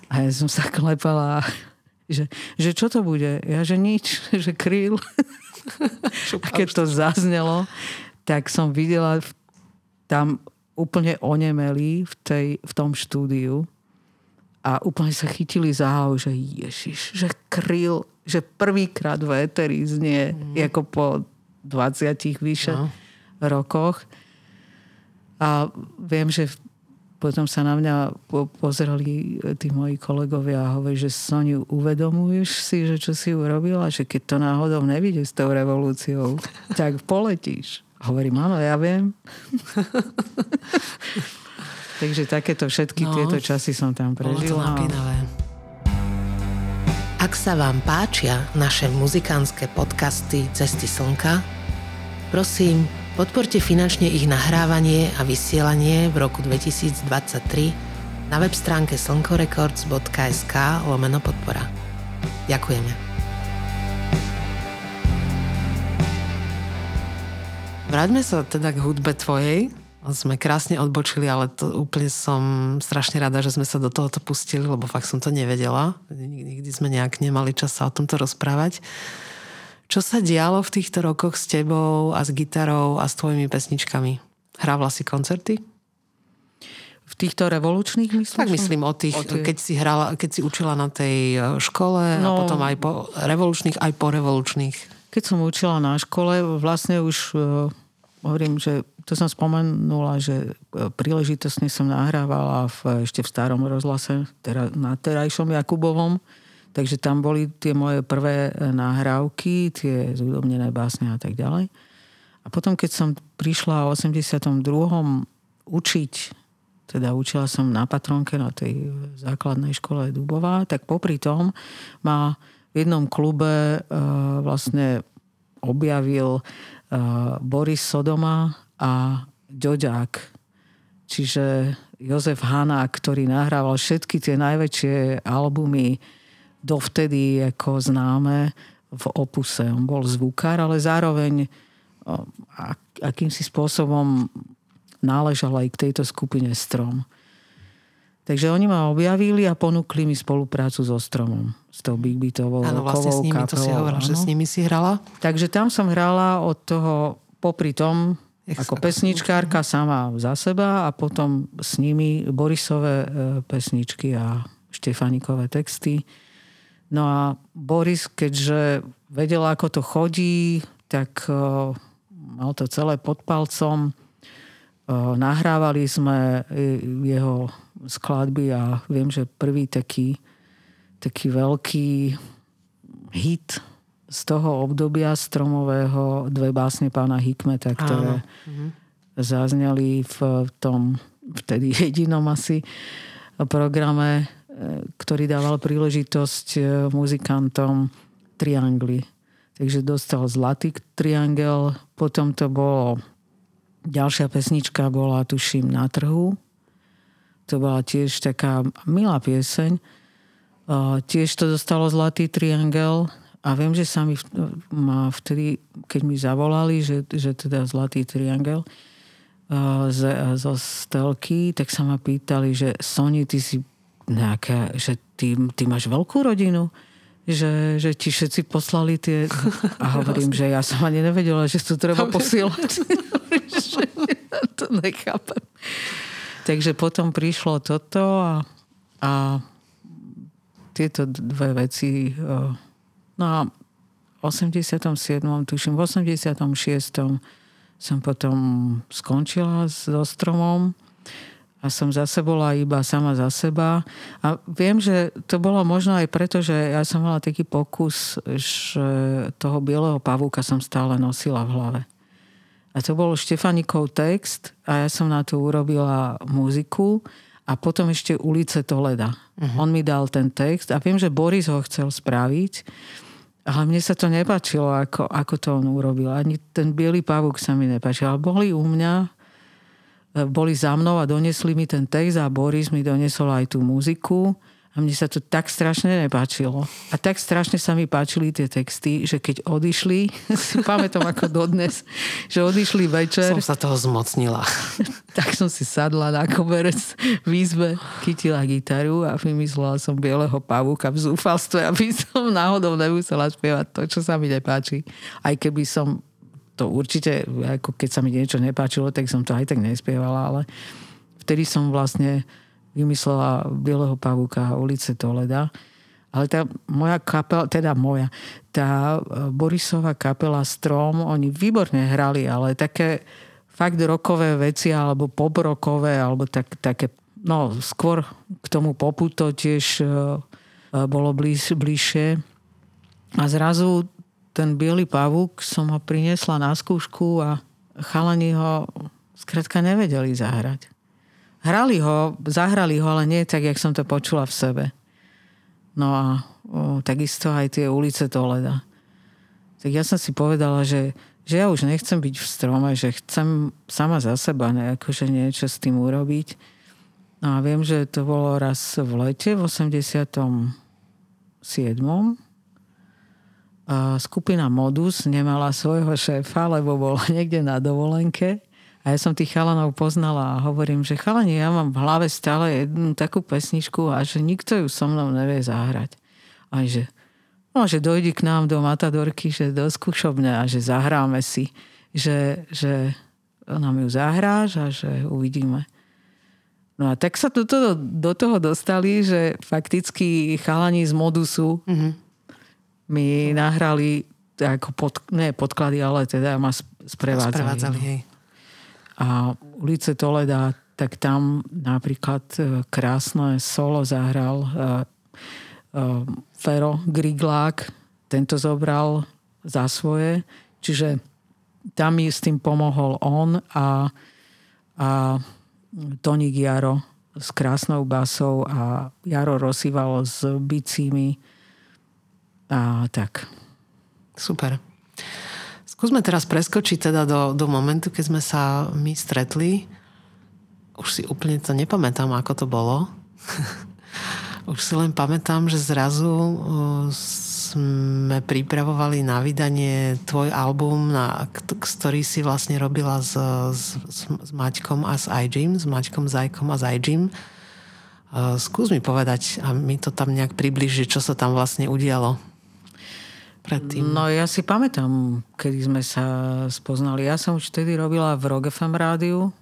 A ja som sa klepala, (laughs) že, že čo to bude? Ja, že nič, (laughs) že kryl. a keď to zaznelo, tak som videla tam úplne onemelí v, tej, v tom štúdiu a úplne sa chytili za hlavu, že ježiš, že kryl, že prvýkrát v Eteri znie mm. ako po 20 vyše no. rokoch. A viem, že potom sa na mňa pozerali tí moji kolegovia a hovorí, že Soniu, uvedomuješ si, že čo si urobila? Že keď to náhodou nevíde s tou revolúciou, (laughs) tak poletíš. Hovorím, áno, ja viem. (laughs) Takže takéto všetky no, tieto časy som tam prežila. Bolo to napínavé. Ak sa vám páčia naše muzikánske podcasty Cesty slnka, prosím, podporte finančne ich nahrávanie a vysielanie v roku 2023 na web stránke slnkorecords.sk lomeno podpora. Ďakujeme. Vráťme sa teda k hudbe tvojej sme krásne odbočili, ale to úplne som strašne rada, že sme sa do tohoto pustili, lebo fakt som to nevedela. Nikdy sme nejak nemali čas sa o tomto rozprávať. Čo sa dialo v týchto rokoch s tebou a s gitarou a s tvojimi pesničkami? Hrávala si koncerty? V týchto revolučných myslíš? Tak myslím o tých, o tých... Keď, si hrala, keď si učila na tej e, škole no, a potom aj po revolučných, aj po revolučných. Keď som učila na škole, vlastne už uh, hovorím, že to som spomenula, že e, príležitostne som nahrávala v, ešte v starom rozhlase, tera, na terajšom Jakubovom, takže tam boli tie moje prvé e, nahrávky, tie zúdobnené básne a tak ďalej. A potom, keď som prišla v 82. učiť, teda učila som na patronke na tej základnej škole Dubová, tak popri tom ma v jednom klube uh, vlastne objavil Boris Sodoma a Ďoďák. Čiže Jozef Hanák, ktorý nahrával všetky tie najväčšie albumy dovtedy ako známe v opuse. On bol zvukár, ale zároveň akýmsi spôsobom náležal aj k tejto skupine Strom. Takže oni ma objavili a ponúkli mi spoluprácu so Stromom, s tou Big Beatovou Áno, vlastne s nimi, kapelou, to si hovorila, že s nimi si hrala. Takže tam som hrala od toho, popri tom, ako pesničkárka sama za seba a potom s nimi Borisové e, pesničky a Štefanikové texty. No a Boris, keďže vedel, ako to chodí, tak e, mal to celé pod palcom. E, nahrávali sme jeho skladby a viem, že prvý taký, taký veľký hit z toho obdobia stromového dve básne pána Hikmeta, ktoré Áno. zazneli v tom vtedy (laughs) jedinom asi programe, e, ktorý dával príležitosť e, muzikantom triangli. Takže dostal zlatý triangel, potom to bolo ďalšia pesnička bola, tuším, na trhu. To bola tiež taká milá pieseň. Tiež to dostalo zlatý triangel a viem, že sa mi vtedy, keď mi zavolali, že, že teda Zlatý triangel z, zo stelky, tak sa ma pýtali, že Soni, ty si nejaká, že ty, ty máš veľkú rodinu? Že, že ti všetci poslali tie... A hovorím, že ja som ani nevedela, že to treba posielať. (laughs) to nechápem. Takže potom prišlo toto a, a tieto dve veci No a v 87. tuším, v 86. som potom skončila so stromom a som zase bola iba sama za seba. A viem, že to bolo možno aj preto, že ja som mala taký pokus, že toho bieleho pavúka som stále nosila v hlave. A to bol Štefanikov text a ja som na to urobila muziku a potom ešte ulice Toleda. Uh-huh. On mi dal ten text a viem, že Boris ho chcel spraviť ale mne sa to nepáčilo, ako, ako to on urobil. Ani ten biely pavúk sa mi nepáčil. Ale boli u mňa, e, boli za mnou a donesli mi ten text a Boris mi donesol aj tú muziku. A mne sa to tak strašne nepáčilo. A tak strašne sa mi páčili tie texty, že keď odišli, (laughs) si pamätám ako dodnes, že odišli večer. Som sa toho zmocnila. (laughs) tak som si sadla na koberec v izbe, chytila gitaru a vymyslela som bieleho pavúka v zúfalstve, aby (laughs) som náhodou nemusela spievať to, čo sa mi nepáči. Aj keby som to určite, ako keď sa mi niečo nepáčilo, tak som to aj tak nespievala, ale vtedy som vlastne vymyslela Bieleho pavúka ulice Toleda. Ale tá moja kapela, teda moja, tá e, Borisová kapela Strom, oni výborne hrali, ale také fakt rokové veci, alebo poprokové, alebo tak, také, no skôr k tomu popu to tiež uh, bolo blíž, bližšie. A zrazu ten biely pavúk som ho priniesla na skúšku a chalani ho skrátka nevedeli zahrať. Hrali ho, zahrali ho, ale nie tak, jak som to počula v sebe. No a o, takisto aj tie ulice Toleda. Tak ja som si povedala, že, že ja už nechcem byť v strome, že chcem sama za seba že niečo s tým urobiť. No a viem, že to bolo raz v lete v 87. A skupina Modus nemala svojho šéfa, lebo bol (laughs) niekde na dovolenke a ja som tých chalanov poznala a hovorím, že chalani, ja mám v hlave stále jednu takú pesničku a že nikto ju so mnou nevie zahrať. A že, no, že dojdi k nám do Matadorky, že do skúšobne a že zahráme si. Že, že nám ju zahráš a že uvidíme. No a tak sa do toho, do toho dostali, že fakticky chalani z modusu mm-hmm. mi nahrali ako pod, ne podklady, ale teda ma sprevádzali. Sprevádzali, no. hej a ulice Toleda, tak tam napríklad e, krásne solo zahral e, e, Fero Griglák, tento zobral za svoje, čiže tam mi s tým pomohol on a, a Tonik Jaro s krásnou basou a Jaro rozsývalo s bicími a tak. Super. Skúsme teraz preskočiť teda do, do momentu, keď sme sa my stretli. Už si úplne to nepamätám, ako to bolo. (laughs) Už si len pamätám, že zrazu uh, sme pripravovali na vydanie tvoj album, na, ktorý si vlastne robila s, s, s Maťkom a s iJim, s Maťkom Zajkom a s iJim. Uh, skús mi povedať a mi to tam nejak približiť, čo sa tam vlastne udialo predtým? No ja si pamätám, kedy sme sa spoznali. Ja som už vtedy robila v Rock FM rádiu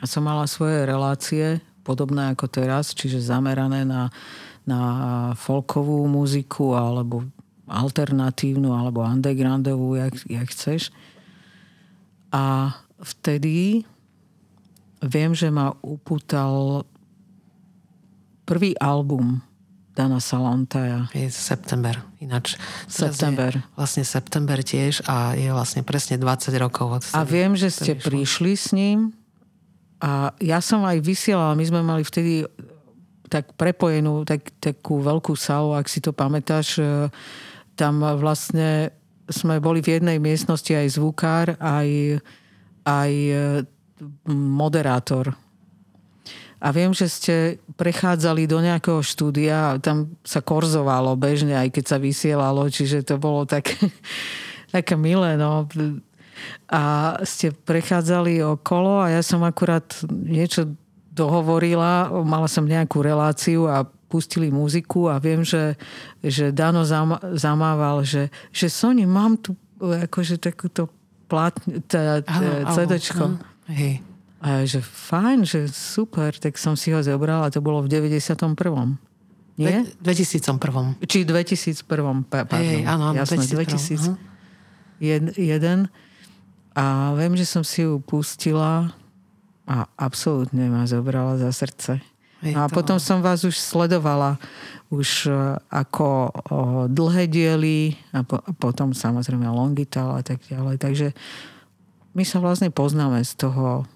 a som mala svoje relácie, podobné ako teraz, čiže zamerané na, na folkovú muziku alebo alternatívnu alebo undergroundovú, jak, jak chceš. A vtedy viem, že ma upútal prvý album Dana Salantaja. Je september, ináč. September. vlastne september tiež a je vlastne presne 20 rokov od A viem, že ste prišlo. prišli s ním a ja som aj vysielala, my sme mali vtedy tak prepojenú tak, takú veľkú salu, ak si to pamätáš, e, tam vlastne sme boli v jednej miestnosti aj zvukár, aj, aj e, moderátor a viem, že ste prechádzali do nejakého štúdia tam sa korzovalo bežne, aj keď sa vysielalo, čiže to bolo tak, (laughs) také milé, no. A ste prechádzali okolo a ja som akurát niečo dohovorila, mala som nejakú reláciu a pustili muziku a viem, že, že Dano zamával, že, že Sony, mám tu akože takúto platň, CD-čko. Hej. A že fajn, že super, tak som si ho zobral a to bolo v 91. Nie? 2001. Či 2001, pardon. Hey, áno, áno, Jasné, 2001. Uh-huh. A viem, že som si ju pustila a absolútne ma zobrala za srdce. Hej, no a to... potom som vás už sledovala už e, ako o, dlhé diely a, po, a potom samozrejme Longital a tak ďalej. Takže my sa vlastne poznáme z toho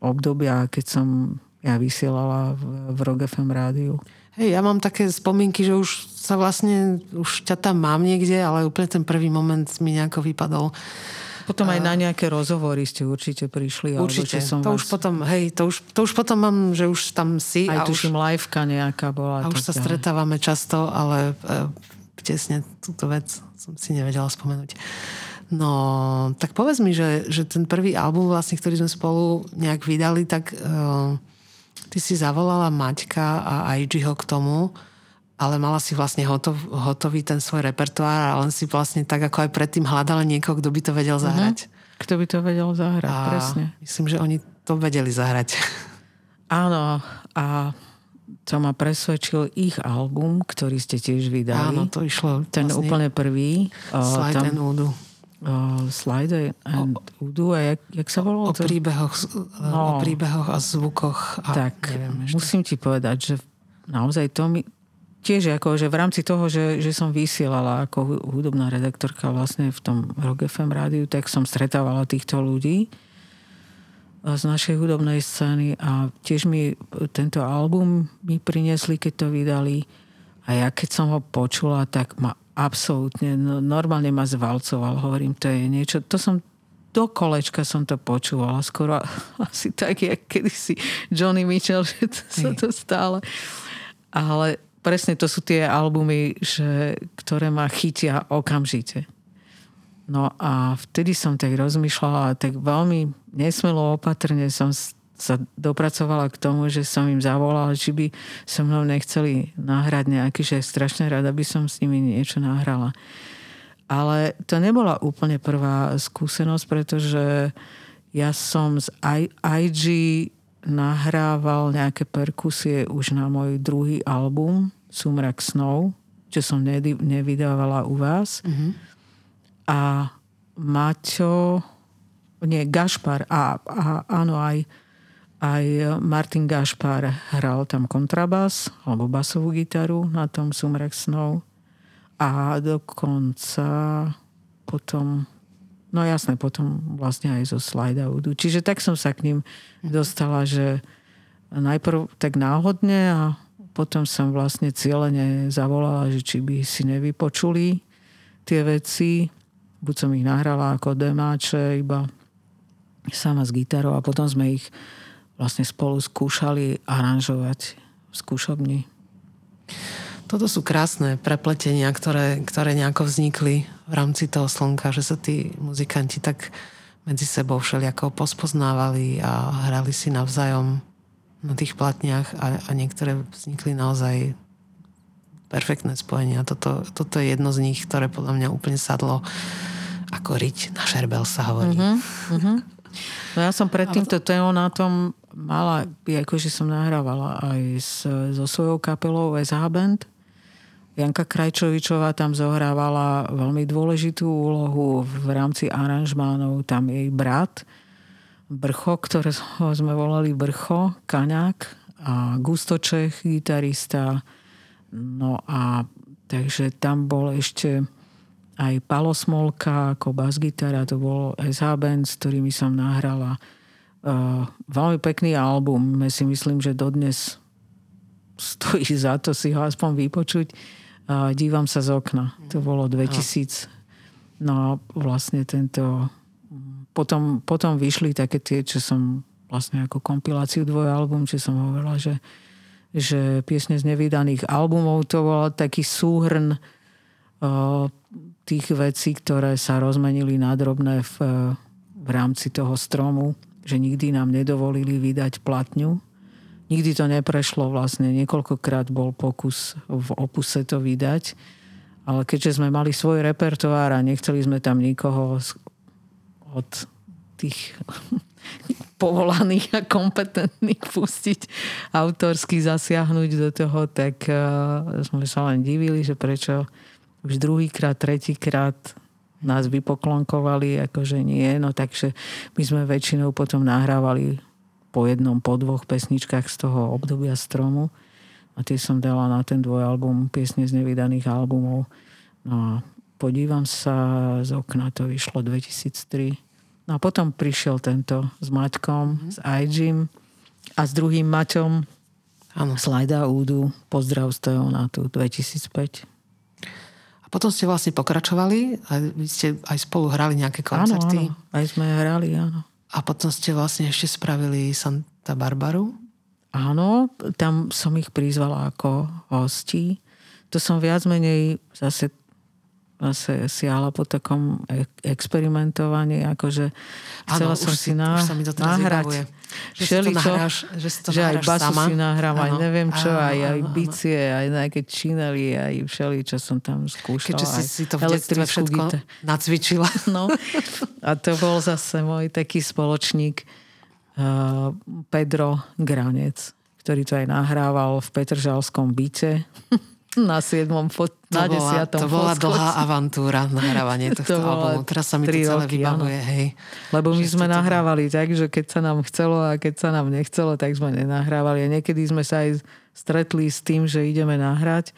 obdobia, keď som ja vysielala v, v Rock FM rádiu. Hej, ja mám také spomienky, že už sa vlastne, už ťa tam mám niekde, ale úplne ten prvý moment mi nejako vypadol. Potom aj na nejaké rozhovory ste určite prišli. Určite. Som to vás... už potom, hej, to už, to už potom mám, že už tam si. Aj a tuším, už, liveka nejaká bola. A už sa ďalej. stretávame často, ale e, tesne túto vec som si nevedela spomenúť. No, tak povedz mi, že, že ten prvý album, vlastne, ktorý sme spolu nejak vydali, tak uh, ty si zavolala Maťka a IGho k tomu, ale mala si vlastne hotov, hotový ten svoj repertoár a len si vlastne tak ako aj predtým hľadala niekoho, kto by to vedel mhm. zahrať. Uh-huh. Kto by to vedel zahrať, a presne. Myslím, že oni to vedeli zahrať. Áno, a to ma presvedčil ich album, ktorý ste tiež vydali. Áno, to išlo. Ten vlastne úplne prvý. Slide tam, and uh, Slide and o, Udu a jak, jak sa volalo? O príbehoch, no, o príbehoch a zvukoch. A tak, neviem, musím ti povedať, že naozaj to mi tiež ako, že v rámci toho, že, že som vysielala ako hudobná redaktorka vlastne v tom Rock FM rádiu, tak som stretávala týchto ľudí z našej hudobnej scény a tiež mi tento album mi priniesli, keď to vydali. A ja keď som ho počula, tak ma absolútne, no, normálne ma zvalcoval. Hovorím, to je niečo, to som do kolečka som to počúvala. Skoro (laughs) asi tak, jak kedysi Johnny Mitchell, že to, sa to stále... Ale presne to sú tie albumy, že, ktoré ma chytia okamžite. No a vtedy som tak rozmýšľala, tak veľmi nesmelo opatrne som sa dopracovala k tomu, že som im zavolala, či by so mnou nechceli nahrať nejaký, že strašne rada by som s nimi niečo nahrala. Ale to nebola úplne prvá skúsenosť, pretože ja som z IG nahrával nejaké perkusie už na môj druhý album Sumrak snov, čo som nevydávala u vás. Mm-hmm. A Maťo, nie, Gašpar, a, a áno, aj aj Martin Gašpar hral tam kontrabas alebo basovú gitaru na tom Sumrak snov. A dokonca potom, no jasné, potom vlastne aj zo Slidaudu. Čiže tak som sa k ním dostala, že najprv tak náhodne a potom som vlastne cieľene zavolala, že či by si nevypočuli tie veci. Buď som ich nahrala ako demáče, iba sama s gitarou a potom sme ich vlastne spolu skúšali aranžovať v skúšobni. Toto sú krásne prepletenia, ktoré, ktoré nejako vznikli v rámci toho slnka, že sa tí muzikanti tak medzi sebou všelijako pospoznávali a hrali si navzájom na tých platniach a, a niektoré vznikli naozaj perfektné spojenia. Toto, toto je jedno z nich, ktoré podľa mňa úplne sadlo ako riť na šerbel sa hovorí. Uh-huh, uh-huh. No ja som pred týmto témou na tom mala, akože som nahrávala aj s, so svojou kapelou SH Band. Janka Krajčovičová tam zohrávala veľmi dôležitú úlohu v rámci aranžmánov. Tam jej brat Brcho, ktoré sme volali Brcho, Kaňák a Gustočech, gitarista. No a takže tam bol ešte aj Palo Smolka ako bas-gitara, to bol SH Band, s ktorými som nahrala Uh, veľmi pekný album. Ja si myslím, že dodnes stojí (laughs) za to si ho aspoň vypočuť. Uh, dívam sa z okna. To bolo 2000. No a vlastne tento... Potom, potom vyšli také tie, čo som vlastne ako kompiláciu dvojalbum, čo som hovorila, že, že piesne z nevydaných albumov to bol taký súhrn uh, tých vecí, ktoré sa rozmenili na drobné v, v rámci toho stromu že nikdy nám nedovolili vydať platňu. Nikdy to neprešlo vlastne. Niekoľkokrát bol pokus v opuse to vydať. Ale keďže sme mali svoj repertoár a nechceli sme tam nikoho od tých (laughs) povolaných a kompetentných pustiť autorsky zasiahnuť do toho, tak uh, sme sa len divili, že prečo už druhýkrát, tretíkrát nás vypoklonkovali, akože nie, no takže my sme väčšinou potom nahrávali po jednom, po dvoch pesničkách z toho obdobia stromu a tie som dala na ten dvojalbum piesne z nevydaných albumov. No a podívam sa z okna, to vyšlo 2003. No a potom prišiel tento s Maťkom, mm-hmm. s iJim a s druhým Maťom Áno. Slajda Údu, pozdrav z Teonátu 2005. A potom ste vlastne pokračovali a vy ste aj spolu hrali nejaké koncerty. Áno, áno. Aj sme hrali, áno. A potom ste vlastne ešte spravili Santa Barbaru. Áno, tam som ich prizvala ako hosti. To som viac menej zase zase siala po takom experimentovaní, akože chcela ano, som si ná, sa mi to nahrať že všeli, to nahráš, že, si to že aj basu sama. si nahrám, aj neviem čo, ano, aj, aj bicie, aj nejaké činely, aj všeli, čo som tam skúšala. Keďže si, si to v detstve všetko gita. nacvičila. (laughs) No. A to bol zase môj taký spoločník uh, Pedro Granec, ktorý to aj nahrával v Petržalskom byte na 7. Fot, na bola, 10. To bola dlhá avantúra nahrávanie (laughs) tohto to albumu. Teraz sa mi to celé roky, vybavuje. Hej. Lebo my sme nahrávali tak, že keď sa nám chcelo a keď sa nám nechcelo, tak sme nenahrávali. A niekedy sme sa aj stretli s tým, že ideme nahrať,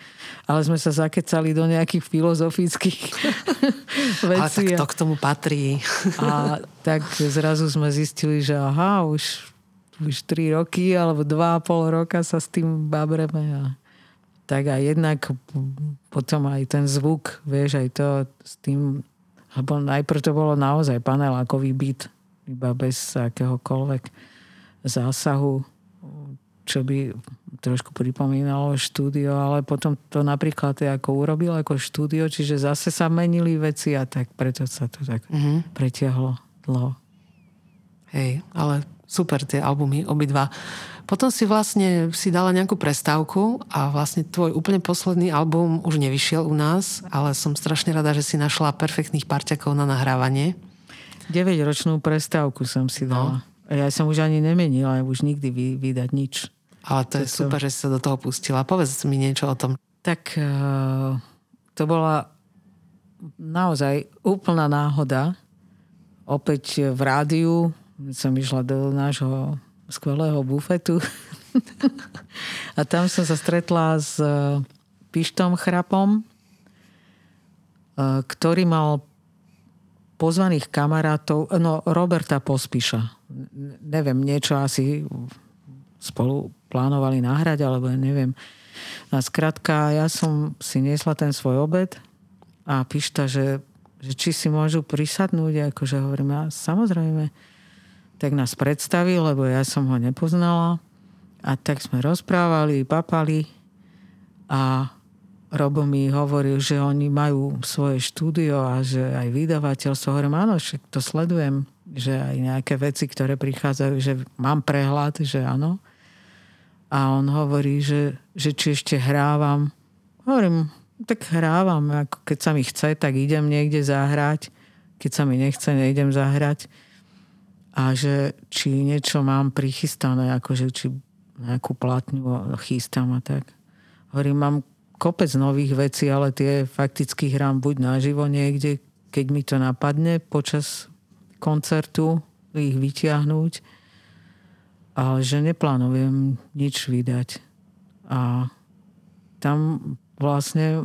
ale sme sa zakecali do nejakých filozofických vecí. (laughs) Ale tak to k tomu patrí. a tak zrazu sme zistili, že aha, už, už 3 roky alebo 2,5 roka sa s tým babreme a tak aj jednak potom aj ten zvuk, vieš, aj to s tým, lebo najprv to bolo naozaj panelákový byt, iba bez akéhokoľvek zásahu, čo by trošku pripomínalo štúdio, ale potom to napríklad je ako urobil ako štúdio, čiže zase sa menili veci a tak preto sa to tak mm-hmm. pretiahlo dlho. Hej, ale super tie albumy, obidva. Potom si vlastne si dala nejakú prestávku a vlastne tvoj úplne posledný album už nevyšiel u nás, ale som strašne rada, že si našla perfektných parťakov na nahrávanie. 9-ročnú prestávku som si dala. No. Ja som už ani nemenila, už nikdy vydať nič. Ale to, to je super, to... že si sa do toho pustila. Povedz mi niečo o tom. Tak uh, to bola naozaj úplná náhoda. Opäť v rádiu som išla do nášho skvelého bufetu. (laughs) a tam som sa stretla s e, Pištom Chrapom, e, ktorý mal pozvaných kamarátov, no Roberta Pospíša. Neviem, niečo asi spolu plánovali nahrať, alebo neviem. A skrátka, ja som si niesla ten svoj obed a Pišta, že, že či si môžu prisadnúť, akože hovorím, ja samozrejme tak nás predstavil, lebo ja som ho nepoznala. A tak sme rozprávali, papali a Robo mi hovoril, že oni majú svoje štúdio a že aj vydavateľstvo. Hovorím, áno, však to sledujem, že aj nejaké veci, ktoré prichádzajú, že mám prehľad, že áno. A on hovorí, že, že či ešte hrávam. Hovorím, tak hrávam, ako keď sa mi chce, tak idem niekde zahrať. Keď sa mi nechce, nejdem zahrať a že či niečo mám prichystané, akože či nejakú platňu chystám a tak. Hovorím, mám kopec nových vecí, ale tie fakticky hrám buď naživo niekde, keď mi to napadne počas koncertu, ich vyťahnuť, ale že neplánujem nič vydať. A tam vlastne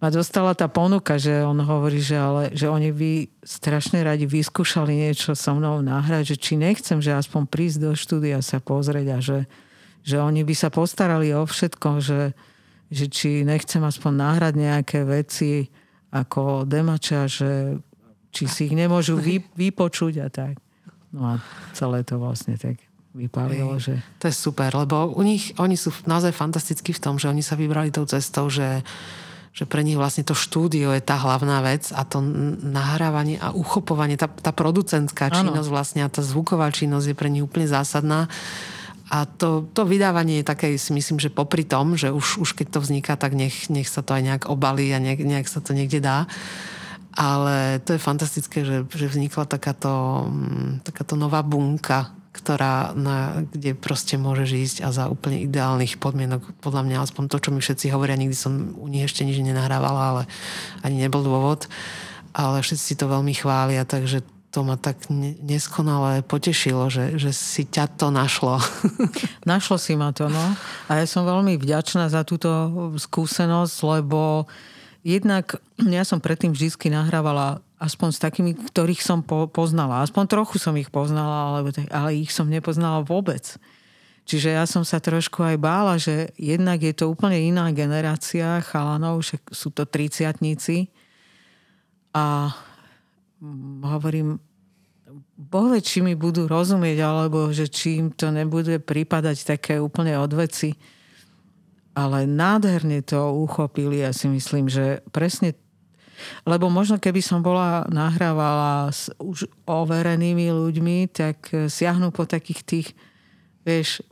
ma dostala tá ponuka, že on hovorí, že, ale, že oni by strašne radi vyskúšali niečo so mnou nahrať, že či nechcem, že aspoň prísť do štúdia sa pozrieť a že, že oni by sa postarali o všetko, že, že či nechcem aspoň nahrať nejaké veci ako demača, že či si ich nemôžu vy, vypočuť a tak. No a celé to vlastne tak vypálilo, že... To je super, lebo u nich, oni sú naozaj fantastickí v tom, že oni sa vybrali tou cestou, že že pre nich vlastne to štúdio je tá hlavná vec a to nahrávanie a uchopovanie, tá, tá producentská činnosť ano. vlastne a tá zvuková činnosť je pre nich úplne zásadná. A to, to vydávanie je také, si myslím, že popri tom, že už, už keď to vzniká, tak nech, nech sa to aj nejak obalí a nejak, nejak sa to niekde dá. Ale to je fantastické, že, že vznikla takáto, mm, takáto nová bunka ktorá na, kde proste môžeš ísť a za úplne ideálnych podmienok, podľa mňa aspoň to, čo mi všetci hovoria, nikdy som u nich ešte nič nenahrávala, ale ani nebol dôvod, ale všetci to veľmi chvália, takže to ma tak neskonale potešilo, že, že si ťa to našlo. (laughs) Našlo si ma to, no. A ja som veľmi vďačná za túto skúsenosť, lebo jednak ja som predtým vždy nahrávala aspoň s takými, ktorých som po, poznala. Aspoň trochu som ich poznala, ale, ale ich som nepoznala vôbec. Čiže ja som sa trošku aj bála, že jednak je to úplne iná generácia chalanov, že sú to triciatníci. A hovorím, bohle, či mi budú rozumieť, alebo že či im to nebude prípadať také úplne odveci. Ale nádherne to uchopili. Ja si myslím, že presne lebo možno keby som bola nahrávala s už overenými ľuďmi, tak eh, siahnu po takých tých, vieš,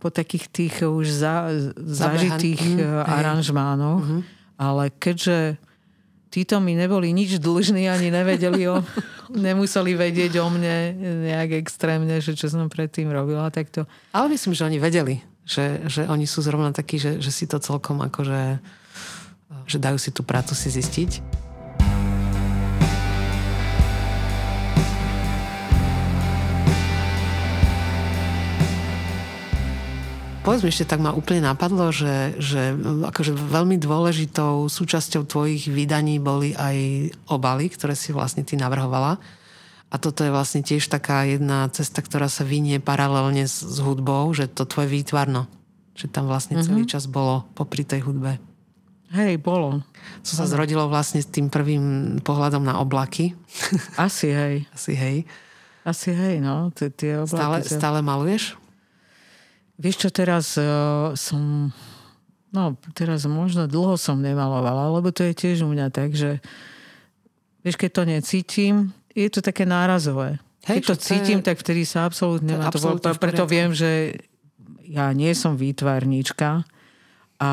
po takých tých už za, zažitých mm, aranžmánoch. Mm-hmm. Ale keďže títo mi neboli nič dlžní, ani nevedeli o, (laughs) nemuseli vedieť o mne nejak extrémne, že čo som predtým robila, tak to... Ale myslím, že oni vedeli, že, že oni sú zrovna takí, že, že si to celkom akože že dajú si tú prácu si zistiť. Povedz mi ešte, tak ma úplne napadlo, že, že akože veľmi dôležitou súčasťou tvojich vydaní boli aj obaly, ktoré si vlastne ty navrhovala. A toto je vlastne tiež taká jedna cesta, ktorá sa vynie paralelne s, s hudbou, že to tvoje výtvarno Že tam vlastne mm-hmm. celý čas bolo popri tej hudbe. Hej, bolo. To sa zrodilo vlastne s tým prvým pohľadom na oblaky. (laughs) Asi hej. Asi hej. Asi hej, no. Tie, tie oblaky, stále, stále maluješ? Vieš čo, teraz uh, som... No, teraz možno dlho som nemalovala, lebo to je tiež u mňa tak, že vieš, keď to necítim, je to také nárazové. Hej, keď to cítim, je... tak vtedy sa absolútne... To, to absolútne preto viem, že ja nie som výtvarníčka a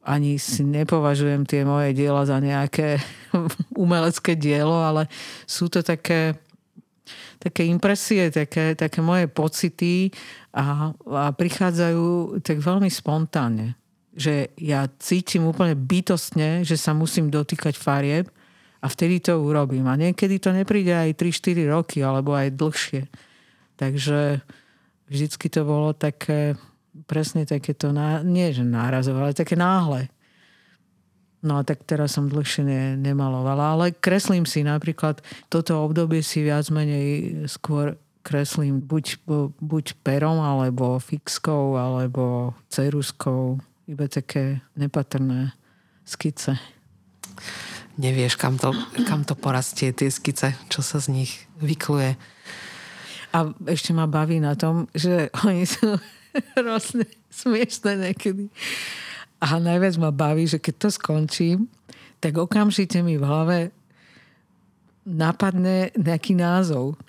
ani si nepovažujem tie moje diela za nejaké (laughs) umelecké dielo, ale sú to také, také impresie, také, také moje pocity a, a prichádzajú tak veľmi spontánne. Že ja cítim úplne bytostne, že sa musím dotýkať farieb a vtedy to urobím. A niekedy to nepríde aj 3-4 roky, alebo aj dlhšie. Takže vždycky to bolo také presne takéto, nie že nárazové, ale také náhle. No a tak teraz som dlhšie ne, nemalovala, ale kreslím si napríklad, toto obdobie si viac menej skôr kreslím buď, buď perom, alebo fixkou, alebo ceruskou. Iba také nepatrné skice. Nevieš, kam to, kam to porastie, tie skice, čo sa z nich vykluje. A ešte ma baví na tom, že oni sú (laughs) hrozne smiešné niekedy. A najviac ma baví, že keď to skončím, tak okamžite mi v hlave napadne nejaký názov.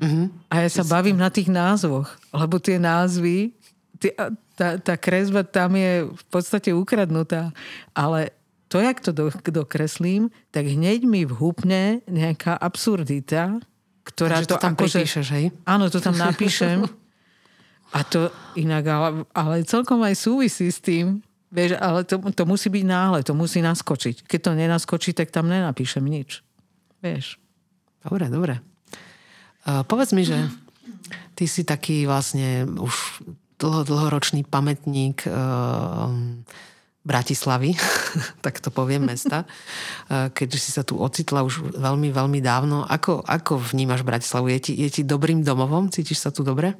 Mm-hmm. A ja sa bavím na tých názvoch, lebo tie názvy, tie, tá, tá kresba tam je v podstate ukradnutá. Ale to, jak to dokreslím, tak hneď mi vhupne nejaká absurdita, ktorá Takže to, to tam akože, pripíšeš, hej? Áno, to tam napíšem. A to inak, ale, ale celkom aj súvisí s tým, vieš, ale to, to musí byť náhle, to musí naskočiť. Keď to nenaskočí, tak tam nenapíšem nič. Vieš. Dobre, dobre. Uh, povedz mi, že ty si taký vlastne už dlho, dlhoročný pamätník uh, Bratislavy, (laughs) tak to poviem mesta, uh, keďže si sa tu ocitla už veľmi, veľmi dávno. Ako, ako vnímaš Bratislavu? Je ti, je ti dobrým domovom? Cítiš sa tu dobre?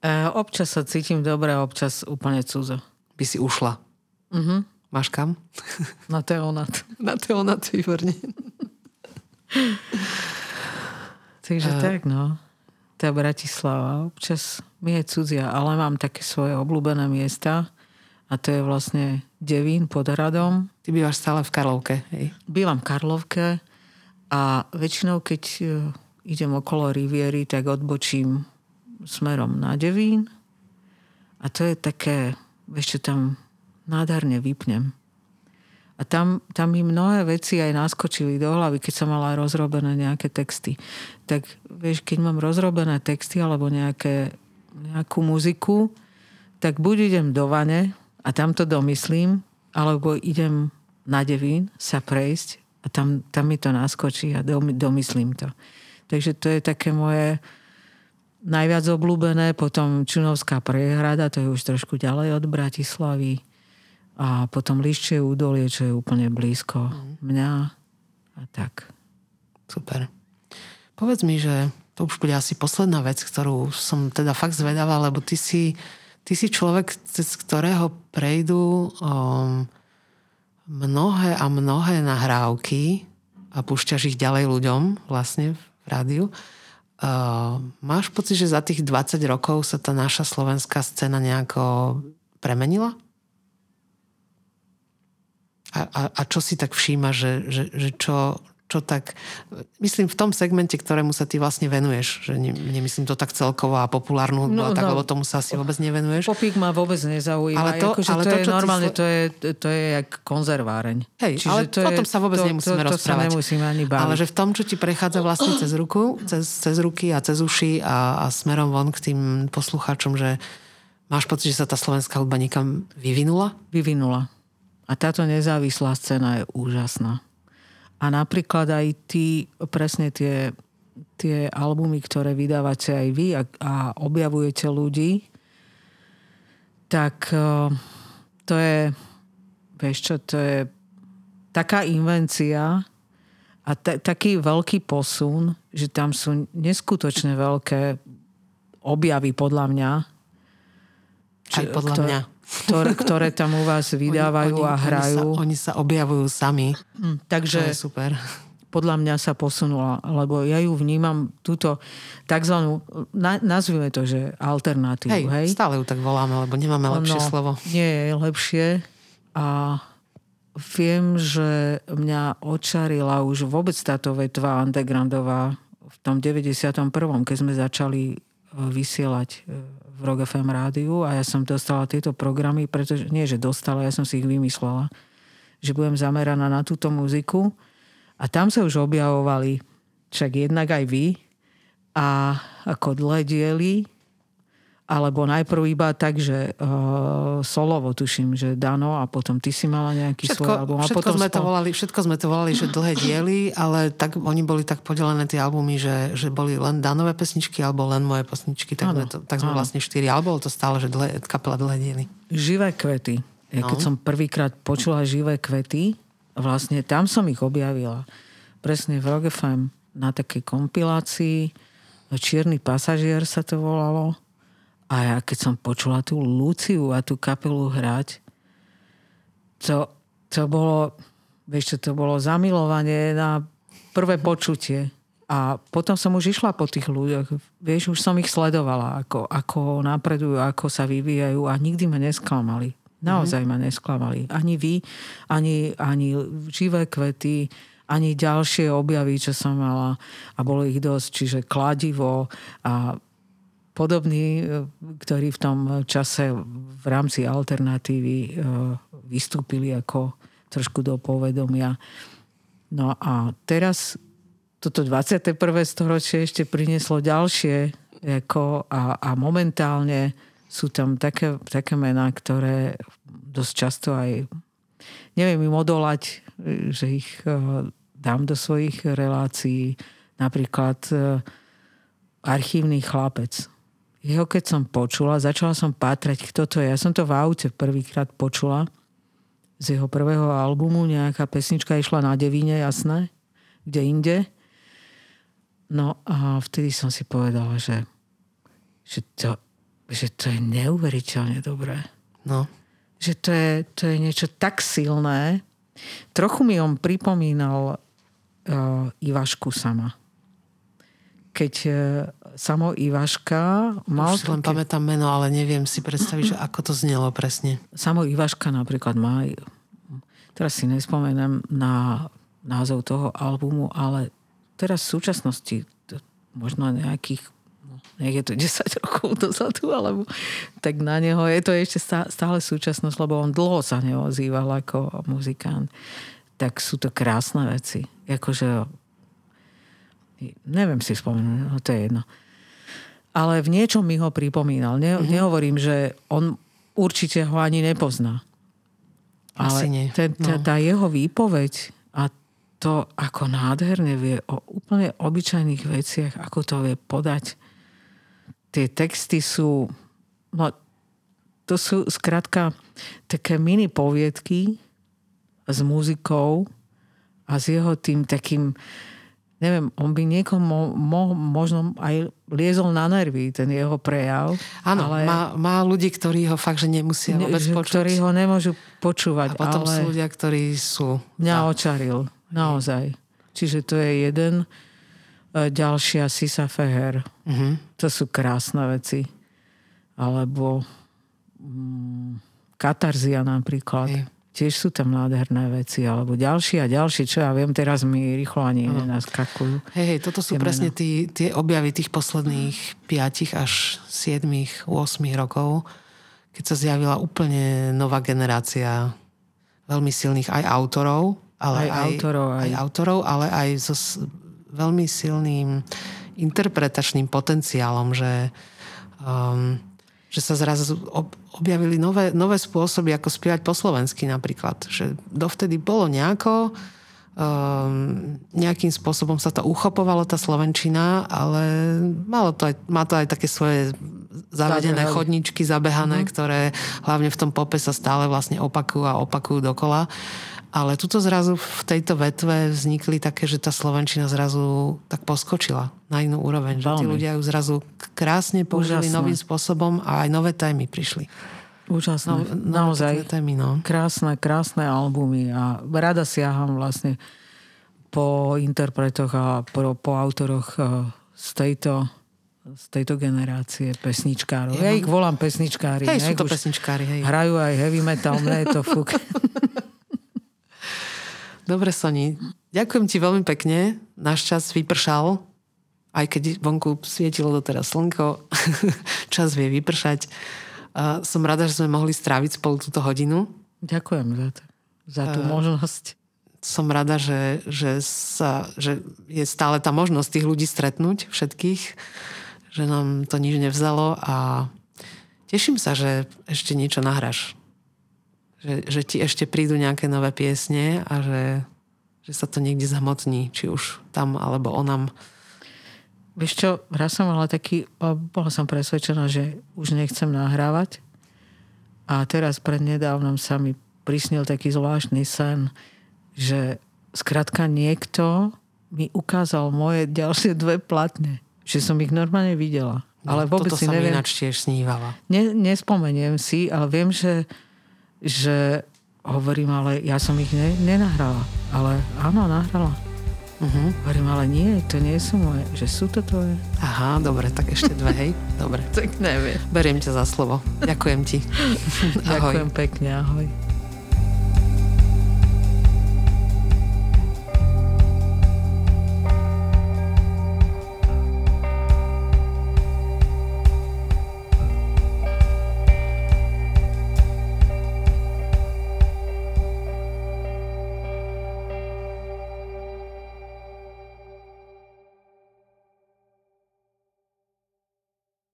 E, občas sa cítim dobre, občas úplne cudzo. By si ušla. Uh-huh. Máš kam? Na Teonat. (laughs) Na Teonat, výborne. Takže uh... tak, no. Tá Bratislava. Občas mi je cudzia, ale mám také svoje obľúbené miesta. A to je vlastne Devín pod Hradom. Ty bývaš stále v Karlovke, hej? Bývam v Karlovke a väčšinou, keď e, idem okolo Riviery, tak odbočím smerom na Devín a to je také, čo, tam nádherne vypnem. A tam, tam mi mnohé veci aj naskočili do hlavy, keď som mala rozrobené nejaké texty. Tak vieš, keď mám rozrobené texty alebo nejaké, nejakú muziku, tak buď idem do vane a tam to domyslím, alebo idem na Devín sa prejsť a tam, tam mi to naskočí a domyslím to. Takže to je také moje najviac obľúbené, potom Čunovská prehrada, to je už trošku ďalej od Bratislavy a potom Liščie údolie, čo je úplne blízko mm. mňa a tak. Super. Povedz mi, že to už bude asi posledná vec, ktorú som teda fakt zvedavá, lebo ty si, ty si človek, cez ktorého prejdú um, mnohé a mnohé nahrávky a púšťaš ich ďalej ľuďom vlastne v rádiu. Uh, máš pocit, že za tých 20 rokov sa tá naša slovenská scéna nejako premenila? A, a, a čo si tak všíma, že, že, že čo, čo tak, myslím v tom segmente, ktorému sa ty vlastne venuješ, že ne, nemyslím to tak celkovo a populárnu hudbu no, tak, no, lebo tomu sa asi vôbec nevenuješ. Popík ma vôbec nezaujíma. Ale to, akože ale to, to je normálne, ty... to, je, to je jak konzerváreň. Hej, Čiže ale to o tom sa vôbec to, nemusíme to, to, rozprávať. To sa nemusíme ani báviť. Ale že v tom, čo ti prechádza vlastne cez ruku, cez, cez ruky a cez uši a, a smerom von k tým poslucháčom, že máš pocit, že sa tá slovenská hudba niekam vyvinula? Vyvinula. A táto nezávislá scéna je úžasná. A napríklad aj ty, presne tie, tie albumy, ktoré vydávate aj vy a, a objavujete ľudí, tak uh, to je, vieš čo, to je taká invencia a t- taký veľký posun, že tam sú neskutočne veľké objavy podľa mňa. Aj podľa ktor- mňa. Ktoré, ktoré tam u vás vydávajú oni, oni, a hrajú. Oni sa, oni sa objavujú sami. Hm, takže to je super. podľa mňa sa posunula, lebo ja ju vnímam túto takzvanú, na, nazvime to, že alternatívu. Hej, hej? stále ju tak voláme, lebo nemáme lepšie Ono slovo. Nie je lepšie a viem, že mňa očarila už vôbec táto vetva undergroundová v tom 91., keď sme začali vysielať e, v Rock FM rádiu a ja som dostala tieto programy, pretože nie, že dostala, ja som si ich vymyslela, že budem zameraná na túto muziku. A tam sa už objavovali však jednak aj vy a ako dlhé diely alebo najprv iba tak, že uh, solovo tuším, že Dano a potom ty si mala nejaký Všetko, svoj album. A všetko, potom sme to spol- volali, všetko sme to volali, že dlhé diely, ale tak oni boli tak podelené tie albumy, že, že boli len Danové pesničky alebo len moje pesničky. Tak sme, to, tak sme vlastne štyri, ale bolo to stále, že dlhé, kapela dlhé diely. Živé kvety. Ja keď No. som prvýkrát počula živé kvety, vlastne tam som ich objavila. Presne v Rock FM na takej kompilácii Čierny pasažier sa to volalo. A ja keď som počula tú Luciu a tú kapelu hrať, to, to bolo, vieš čo, to bolo zamilovanie na prvé počutie. A potom som už išla po tých ľuďoch. Vieš, už som ich sledovala, ako, ako napredujú, ako sa vyvíjajú a nikdy ma nesklamali. Naozaj ma nesklamali. Ani vy, ani, ani živé kvety, ani ďalšie objavy, čo som mala. A bolo ich dosť, čiže kladivo a podobní, e, ktorí v tom čase v rámci alternatívy e, vystúpili ako trošku do povedomia. No a teraz toto 21. storočie ešte prinieslo ďalšie ako, a, a momentálne sú tam také, také mená, ktoré dosť často aj neviem im odolať, e, že ich dám do svojich relácií. Napríklad archívny chlapec. Jeho keď som počula, začala som pátrať, kto to je. Ja som to v aute prvýkrát počula z jeho prvého albumu. Nejaká pesnička išla na Devíne, jasné, kde inde. No a vtedy som si povedala, že, že, to, že to je neuveriteľne dobré. No. Že to je, to je niečo tak silné. Trochu mi on pripomínal uh, Ivašku sama. Keď uh, samo Ivaška mal... Už si len pamätám meno, ale neviem si predstaviť, že ako to znelo presne. Samo Ivaška napríklad má... Teraz si nespomeniem na názov toho albumu, ale teraz v súčasnosti možno nejakých no, nech je to (laughs) 10 rokov dozadu, alebo tak na neho je to ešte stá- stále súčasnosť, lebo on dlho sa neozýval ako muzikant. Tak sú to krásne veci. Akože neviem si spomenúť, no to je jedno. Ale v niečom mi ho pripomínal. Ne, mm-hmm. Nehovorím, že on určite ho ani nepozná. Asi Ale nie. Ten, No. tá jeho výpoveď a to, ako nádherne vie o úplne obyčajných veciach, ako to vie podať. Tie texty sú, no, to sú skrátka také mini poviedky s muzikou a s jeho tým takým, neviem, on by niekomu mo, možno aj liezol na nervy, ten jeho prejav. Áno, ale, má, má ľudí, ktorí ho fakt, že nemusia ne- vôbec počuť. ktorí ho nemôžu počúvať. A potom ale... sú ľudia, ktorí sú... Mňa očaril, naozaj. Čiže to je jeden. E, Ďalšia Sisa Feher. Uh-huh. To sú krásne veci. Alebo mm, Katarzia napríklad. Hej. Tiež sú tam nádherné veci. Alebo ďalší a ďalší, čo ja viem, teraz mi rýchlo ani nenaskakujú. Hej, hej, toto sú Tie presne tí, tie objavy tých posledných 5 až 7, 8 rokov, keď sa zjavila úplne nová generácia veľmi silných aj autorov, ale Aj autorov, aj- aj autorov, ale aj so s- veľmi silným interpretačným potenciálom, že, um, že sa zrazu ob- objavili nové, nové spôsoby, ako spievať po slovensky napríklad. Že dovtedy bolo nejako, um, nejakým spôsobom sa to uchopovalo, tá slovenčina, ale malo to aj, má to aj také svoje zavedené Zabehali. chodničky zabehané, mm-hmm. ktoré hlavne v tom pope sa stále vlastne opakujú a opakujú dokola. Ale tuto zrazu v tejto vetve vznikli také, že tá Slovenčina zrazu tak poskočila na inú úroveň. Že tí ľudia ju zrazu krásne použili Úžasné. novým spôsobom a aj nové témy prišli. Úžasné. No, Naozaj. Témy, no. Krásne, krásne albumy a rada siaham vlastne po interpretoch a po, po autoroch e, z tejto, z tejto generácie pesničkárov. Ja, ja ich volám pesničkári. Hej, sú to pesničkári. Hej. Hrajú aj heavy metal, mne je to fuk. (laughs) Dobre, Soni. Ďakujem ti veľmi pekne. Náš čas vypršal. Aj keď vonku svietilo doteraz slnko, (laughs) čas vie vypršať. Uh, som rada, že sme mohli stráviť spolu túto hodinu. Ďakujem za, to, za tú uh, možnosť. Som rada, že, že, sa, že je stále tá možnosť tých ľudí stretnúť, všetkých, že nám to nič nevzalo a teším sa, že ešte niečo nahráš. Že, že ti ešte prídu nejaké nové piesne a že, že sa to niekde zamotní, či už tam alebo onam. Vieš čo, raz som mala taký, bola som presvedčená, že už nechcem nahrávať. A teraz prednedávnom sa mi prisnil taký zvláštny sen, že skrátka niekto mi ukázal moje ďalšie dve platne. Že som ich normálne videla. No, ale vôbec si neviem. Toto tiež snívala. Ne, nespomeniem si, ale viem, že, že hovorím, ale ja som ich ne, nenahrala. Ale áno, nahrala. Uh-huh. Hovorím, ale nie, to nie sú moje, že sú to tvoje. Aha, dobre, tak ešte dve, hej? Dobre. (laughs) tak neviem. Beriem ťa za slovo. Ďakujem ti. (laughs) ahoj. Ďakujem pekne, ahoj.